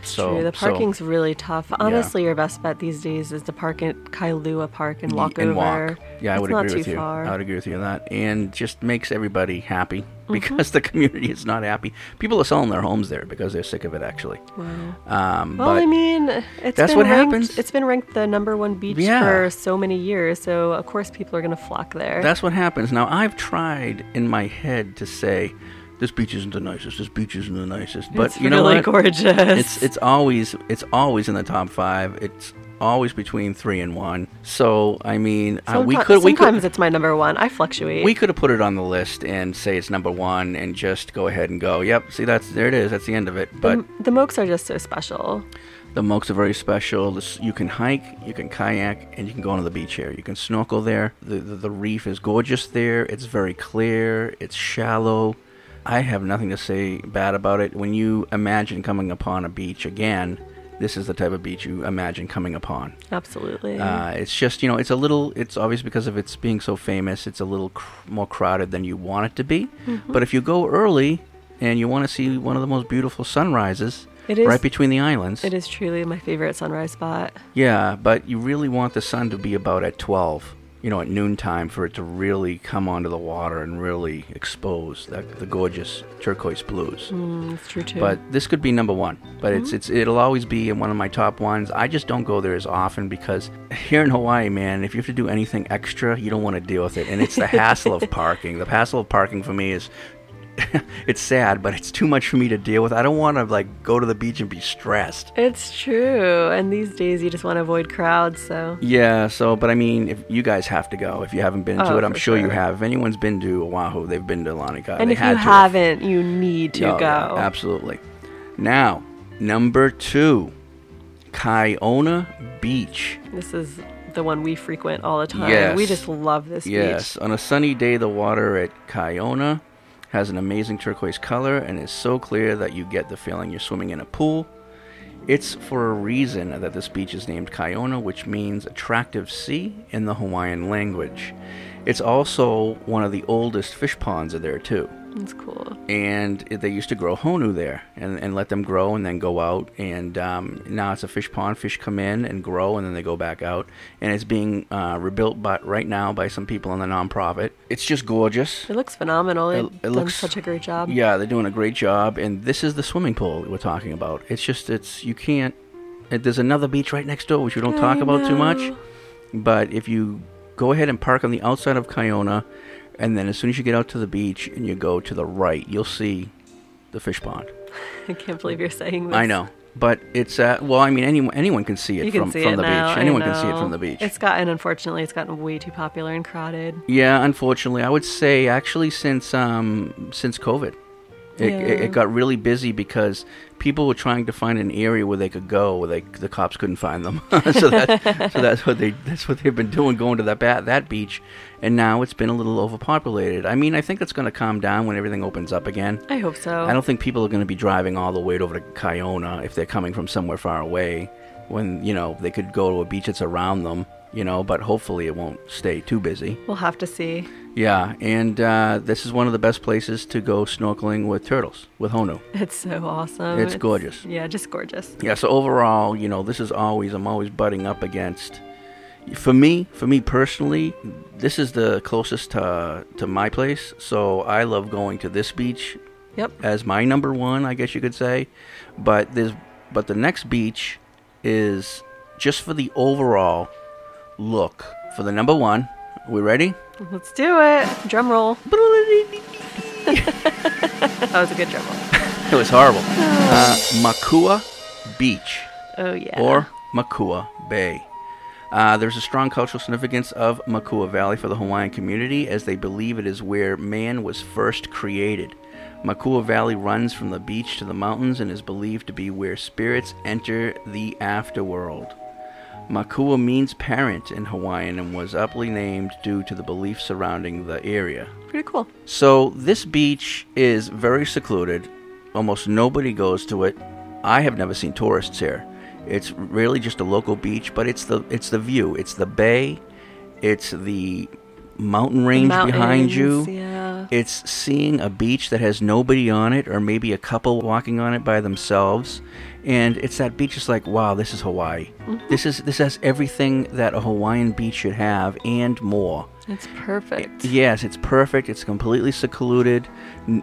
So True. The so- parking's really tough. Honestly, your best bet these days is to park at Kailua Park and walk and over. walk. Yeah, I It's would not agree too with you. Far. I would agree with you on that, and just makes everybody happy Mm-hmm. because the community is not happy. People are selling their homes there because they're sick of it. Actually, Wow. um, Well, but I mean, it's that's been what ranked, happens. It's been ranked the number one beach Yeah. for so many years, so of course people are going to flock there. that's what happens. Now, I've tried in my head to say. This beach isn't the nicest. This beach isn't the nicest. But It's you know really what? gorgeous. It's it's always it's always in the top five. It's always between three and one. So I mean, uh, we could we sometimes could it's my number one. I fluctuate. We could have put it on the list and say it's number one and just go ahead and go. Yep, see that's there it is. That's the end of it. But the, the Mokes are just so special. the Mokes are very special. This, you can hike, you can kayak, and you can go onto the beach here. You can snorkel there. The, the the reef is gorgeous there. It's very clear. It's shallow. I have nothing to say bad about it. When you imagine coming upon a beach again, this is the type of beach you imagine coming upon. Absolutely. Uh, it's just you know it's a little it's obvious because of its being so famous. It's a little cr- more crowded than you want it to be. Mhm. But if you go early and you want to see one of the most beautiful sunrises It is- right between the islands, it is truly my favorite sunrise spot. yeah. But you really want the sun to be about at twelve, you know, at noontime for it to really come onto the water and really expose that, the gorgeous turquoise blues. Mm, it's true too. But this could be number one. But it's Mhm. it's it'll always be in one of my top ones. I just don't go there as often because here in Hawaii, man, if you have to do anything extra, you don't want to deal with it. And it's the hassle of parking. The hassle of parking for me is it's sad, but it's too much for me to deal with. I don't want to like go to the beach and be stressed. It's true. And these days you just want to avoid crowds, so Yeah, so but I mean, if you guys have to go, if you haven't been to Oh, it, I'm for sure, you have. If anyone's been to Oahu, they've been to Lanikai. and if you haven't, you need to go. yeah, absolutely. Now, number two, Kaiona Beach. This is the one we frequent all the time. Yes. We just love this Yes, beach. on a sunny day, the water at Kaiona has an amazing turquoise color and is so clear that you get the feeling you're swimming in a pool. It's for a reason that this beach is named Kaiona, which means attractive sea in the Hawaiian language. It's also one of the oldest fish ponds are there too. It's cool. And they used to grow honu there and, and let them grow and then go out. And um, now it's a fish pond. Fish come in and grow and then they go back out. And it's being uh, rebuilt by, right now by some people in the nonprofit. It's just gorgeous. It looks phenomenal. It- it looks- such a great job. Yeah, they're doing a great job. And this is the swimming pool we're talking about. It's just, it's, you can't, it, there's another beach right next door, which we don't talk I about too much. But if you go ahead and park on the outside of Kaiona, and then as soon as you get out to the beach and you go to the right, you'll see the fish pond. I can't believe you're saying this. I know. but it's uh, well, I mean, anyone anyone can see it you from see from it the now. beach. Anyone can see it from the beach. It's gotten, unfortunately, it's gotten way too popular and crowded. Yeah, unfortunately, I would say actually since um since COVID, it, it, it got really busy because people were trying to find an area where they could go where they the cops couldn't find them. so that so that's what they that's what they've been doing going to that ba- that beach, and now it's been a little overpopulated. I mean, I think it's going to calm down when everything opens up again. I hope so. I don't think people are going to be driving all the way over to Kaiona if they're coming from somewhere far away. When you know they could go to a beach that's around them, you know. But hopefully it won't stay too busy. We'll have to see. Yeah, and uh, this is one of the best places to go snorkeling with turtles with Honu. It's so awesome. It's gorgeous. Yeah, just gorgeous. Yeah, so overall, you know, this is always I'm always butting up against. For me, for me personally, this is the closest to to my place. So I love going to this beach. Yep. As my number one, I guess you could say. But there's but the next beach is just for the overall look for the number one. We ready? Let's do it. Drum roll. that was a good drum roll. It was horrible. Uh, Makua Beach. Oh, yeah. Or Makua Bay. Uh, there's a strong cultural significance of Makua Valley for the Hawaiian community as they believe it is where man was first created. Makua Valley runs from the beach to the mountains and is believed to be where spirits enter the afterworld. Makua means parent in Hawaiian and was aptly named due to the belief surrounding the area. Pretty cool. So this beach is very secluded. Almost nobody goes to it. I have never seen tourists here. It's really just a local beach, but it's the it's the view. It's the bay. It's the mountain range behind you. yeah. It's seeing a beach that has nobody on it or maybe a couple walking on it by themselves. And it's that beach is like, wow, this is Hawaii. Mhm. This is this has everything that a Hawaiian beach should have and more. It's perfect. Yes, it's perfect. It's completely secluded.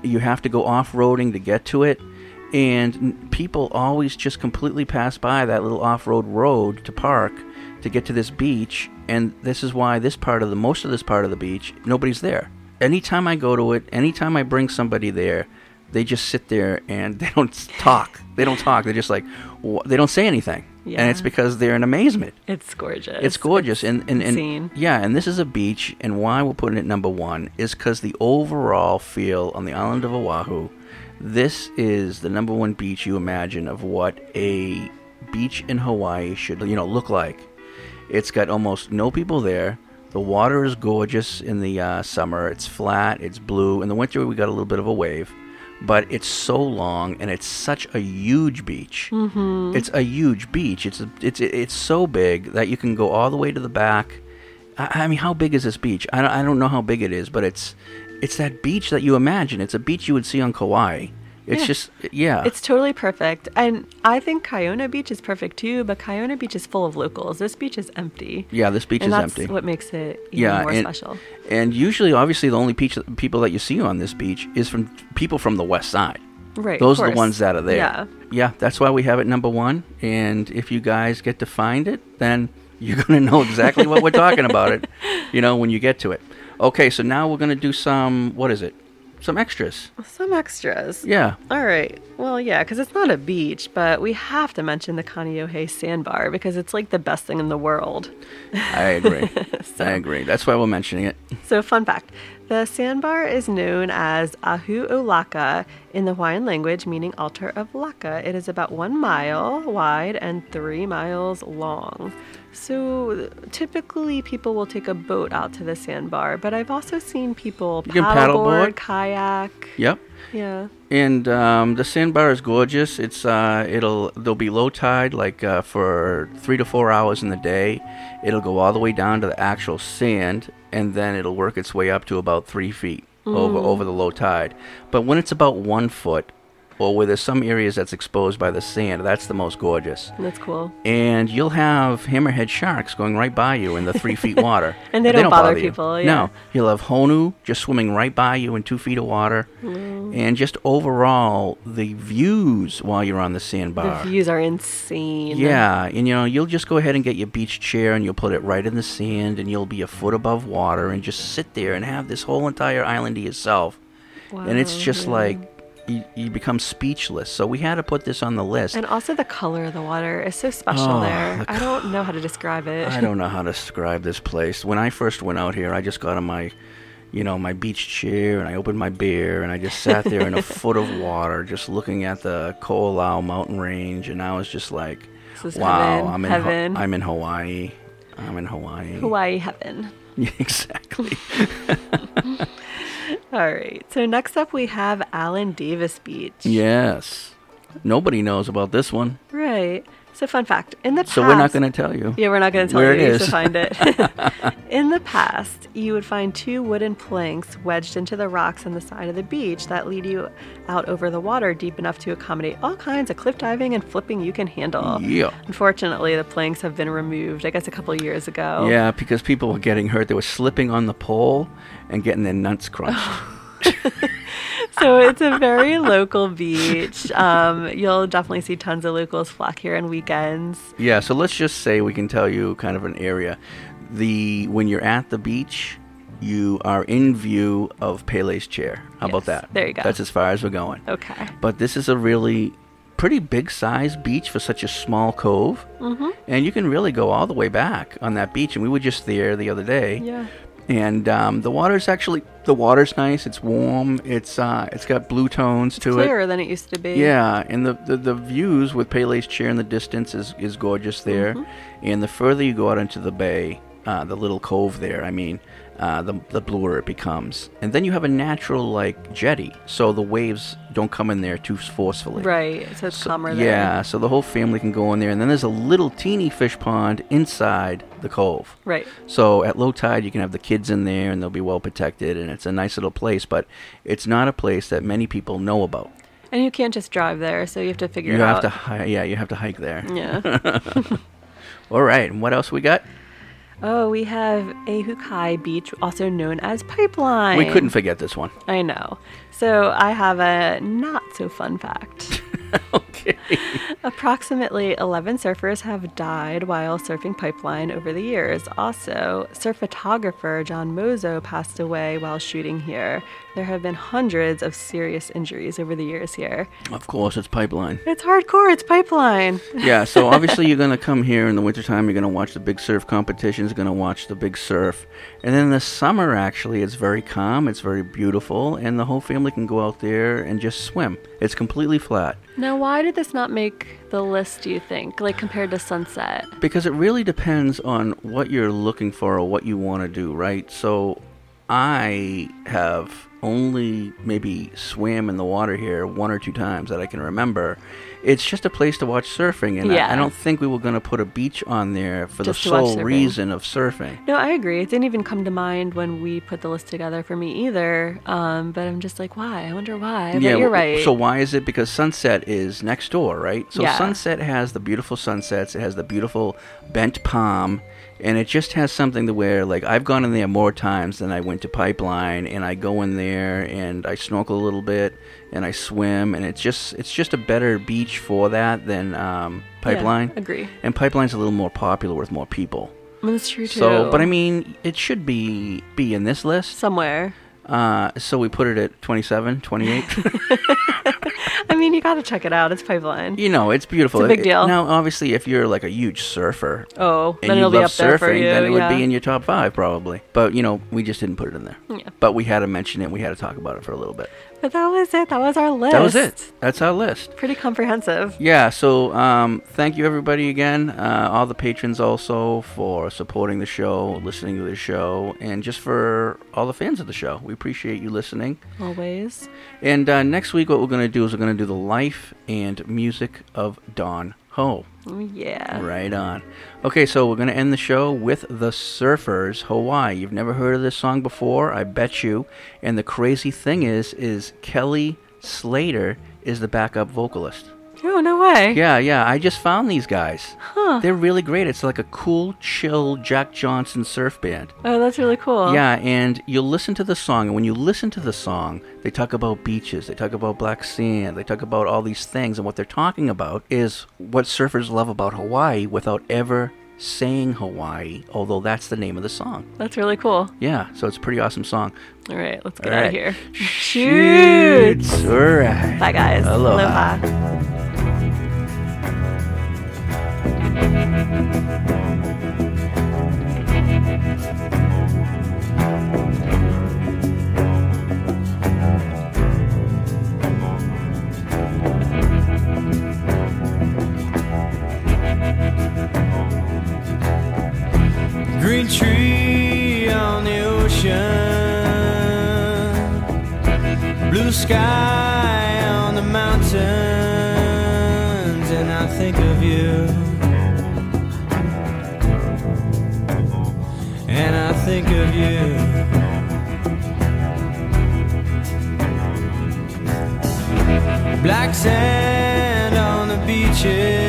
You have to go off roading to get to it. And people always just completely pass by that little off road road to park to get to this beach. And this is why this part of the most of this part of the beach, nobody's there. Anytime I go to it, anytime I bring somebody there, they just sit there and they don't talk. They don't talk. They're just like, they don't say anything. Yeah. And it's because they're in amazement. It's gorgeous. It's gorgeous, and and, and insane. yeah, and this is a beach, and why we're putting it number one is because the overall feel on the island of Oahu. This is the number one beach you imagine of what a beach in Hawaii should you know look like. It's got almost no people there. The water is gorgeous in the uh, summer. It's flat. It's blue. In the winter, we got a little bit of a wave, but it's so long and it's such a huge beach. Mhm. It's a huge beach. It's a, it's it's so big that you can go all the way to the back. I, I mean, how big is this beach? I don't, I don't know how big it is, but it's it's that beach that you imagine. It's a beach you would see on Kauai. It's Yeah. just yeah. It's totally perfect. And I think Kaiona Beach is perfect too, but Kaiona Beach is full of locals. This beach is empty. Yeah, this beach and is that's empty. what makes it even yeah, more and, special. and usually, obviously, the only beach, people that you see on this beach is from people from the west side. Right, Those are the ones that are there. Yeah. Yeah, that's why we have it number one. And if you guys get to find it, then you're going to know exactly what we're talking about it, you know, when you get to it. Okay, so now we're going to do some, what is it? Some extras. Some extras. Yeah. All right. Well, yeah, because it's not a beach, but we have to mention the Kaneohe sandbar because it's like the best thing in the world. I agree. I agree. That's why we're mentioning it. So, fun fact the sandbar is known as Ahu o Laka in the Hawaiian language, meaning altar of Laka. It is about one mile wide and three miles long. So, typically, people will take a boat out to the sandbar, but I've also seen people paddleboard, paddleboard. kayak. Yep. Yeah. And um, the sandbar is gorgeous. It's uh, it'll there'll be low tide like uh, for three to four hours in the day. It'll go all the way down to the actual sand, and then it'll work its way up to about three feet over Mm. over the low tide. But when it's about one foot, or where there's some areas that's exposed by the sand, that's the most gorgeous. That's cool. And you'll have hammerhead sharks going right by you in the three feet water. And they don't bother you. people, yeah. No, you'll have honu just swimming right by you in two feet of water. Mm. And just overall, the views while you're on the sandbar. The views are insane. Yeah, and you know, you'll just go ahead and get your beach chair and you'll put it right in the sand and you'll be a foot above water and just sit there and have this whole entire island to yourself. and it's just yeah. like you, you become speechless. So we had to put this on the list. And also the color of the water is so special Oh, there. the I don't know how to describe it. I don't know how to describe this place. When I first went out here, I just got on my, you know, my beach chair and I opened my beer and I just sat there in a foot of water, just looking at the Ko'olau mountain range, and I was just like, "Wow, heaven, I'm in heaven. Ho- I'm in Hawaii. I'm in Hawaii." Hawaii heaven. Exactly. All right. So next up we have Alan Davis Beach. yes. Nobody knows about this one, Right. So fun fact. In the past so we're not going to tell you. Yeah, we're not going to tell where you. it You is. should find it. in the past, you would find two wooden planks wedged into the rocks on the side of the beach that lead you out over the water deep enough to accommodate all kinds of cliff diving and flipping you can handle. Yeah. Unfortunately, the planks have been removed, I guess, a couple of years ago. Yeah, because people were getting hurt. They were slipping on the pole and getting their nuts crunched. so it's a very local beach. Um, you'll definitely see tons of locals flock here on weekends. Yeah, so let's just say we can tell you kind of an area. The when you're at the beach, you are in view of Pele's chair. How about that? there you go. That's as far as we're going. Okay. But this is a really pretty big size beach for such a small cove. Mhm. And you can really go all the way back on that beach. And we were just there the other day. Yeah. And um, the water's actually the water's nice. It's warm. It's uh, it's got blue tones to it. Clearer than it used to be. Yeah, and the, the, the views with Pele's chair in the distance is, is gorgeous there. Mhm. And the further you go out into the bay, uh, the little cove there, I mean, uh, the, the bluer it becomes. And then you have a natural, like, jetty, so the waves don't come in there too forcefully. Right. So it's calmer there. Yeah, so the whole family can go in there. And then there's a little teeny fish pond inside the cove. Right. So at low tide, you can have the kids in there and they'll be well protected. And it's a nice little place, but it's not a place that many people know about. And you can't just drive there, so you have to figure You it have out. to, hi- yeah, you have to hike there. Yeah. All right, and what else we got? Oh, we have Ehukai Beach, also known as Pipeline. We couldn't forget this one. I know. So I have a not so fun fact. okay. Approximately 11 surfers have died while surfing Pipeline over the years. Also, surf photographer Jon Mozo passed away while shooting here. There have been hundreds of serious injuries over the years here. Of course, it's pipeline. It's hardcore, it's Pipeline. Yeah, so obviously you're going to come here in the wintertime, you're going to watch the big surf competitions, you're going to watch the big surf. And then in the summer, actually, it's very calm, it's very beautiful, and the whole family can go out there and just swim. It's completely flat. Now, why did this not make the list, do you think, like compared to Sunset? Because it really depends on what you're looking for or what you want to do, right? So I have only maybe swam in the water here one or two times that I can remember. It's just a place to watch surfing, and I- Yeah. I, don't think we were going to put a beach on there for Just the sole reason of surfing. No, I agree. It didn't even come to mind when we put the list together for me either. Um, but I'm just like, why? I wonder why. But you're w- right. So why is it? Because Sunset is next door, right? So Yeah. Sunset has the beautiful sunsets. It has the beautiful bent palm, and it just has something to where, like, I've gone in there more times than I went to Pipeline, and I go in there and I snorkel a little bit and I swim, and it's just it's just a better beach for that than um, Pipeline. agree. And Pipeline's a little more popular with more people. That's true too. So, but I mean, it should be be in this list somewhere. Uh, so we put it at 27, 28. I mean, you got to check it out. It's Pipeline. You know, it's beautiful. It's a big deal. Now, obviously, if you're like a huge surfer, Oh, and then you it'll be love up there surfing, for you. then it would yeah. be in your top five probably. But you know, we just didn't put it in there. Yeah. But we had to mention it. We had to talk about it for a little bit. But that was it. That was our list. That was it. That's our list. Pretty comprehensive. Yeah. So, um, thank you everybody again, uh, all the patrons also for supporting the show, listening to the show, and just for all the fans of the show. We appreciate you listening. Always. And uh, next week, what we're going to do is we're going to do the life and music of Don Ho. Yeah. Right on. Okay, so we're going to end the show with The Surfers Hawaii. You've never heard of this song before, I bet you. And the crazy thing is is Kelly Slater is the backup vocalist. Oh, no way. Yeah, yeah, I just found these guys. Huh. They're really great. It's like a cool, chill Jack Johnson surf band. Oh, that's really cool. Yeah, and you'll listen to the song, and when you listen to the song, they talk about beaches, they talk about black sand, they talk about all these things, and what they're talking about is what surfers love about Hawaii without ever saying Hawaii, although that's the name of the song. That's really cool. Yeah, so it's a pretty awesome song. All right, let's get All out right. of here. Shoots. All right. Bye, guys. Aloha. Aloha. Green tree on the ocean, blue sky Black sand on the beaches,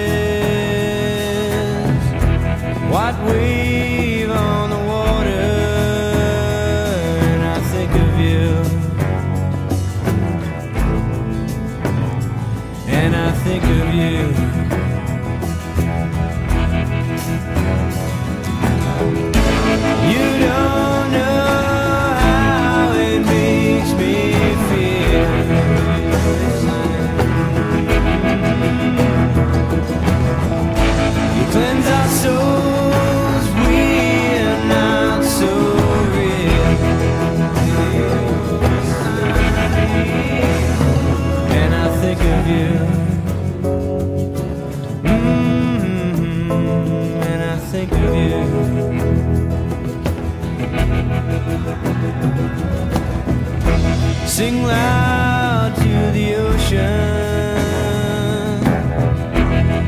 Sing loud to the ocean.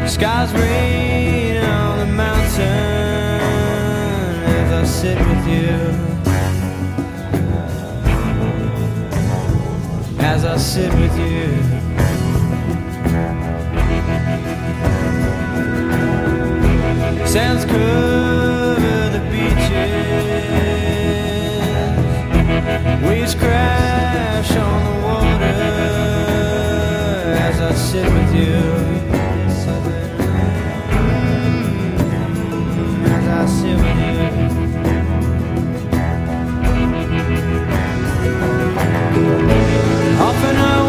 Skies rain on the mountain as I sit with you. As I sit with you. Sounds cover Waves crash on the water as I sit with you. Mm, as I sit with you. Often I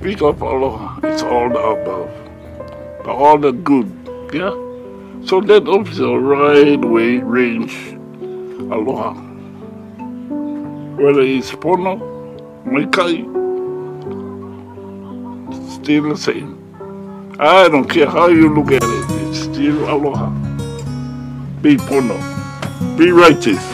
speak of aloha, it's all the above, all the good, yeah? So let off the right way range aloha. Whether it's pono, maikai, still the same. I don't care how you look at it, it's still aloha. Be pono, be righteous.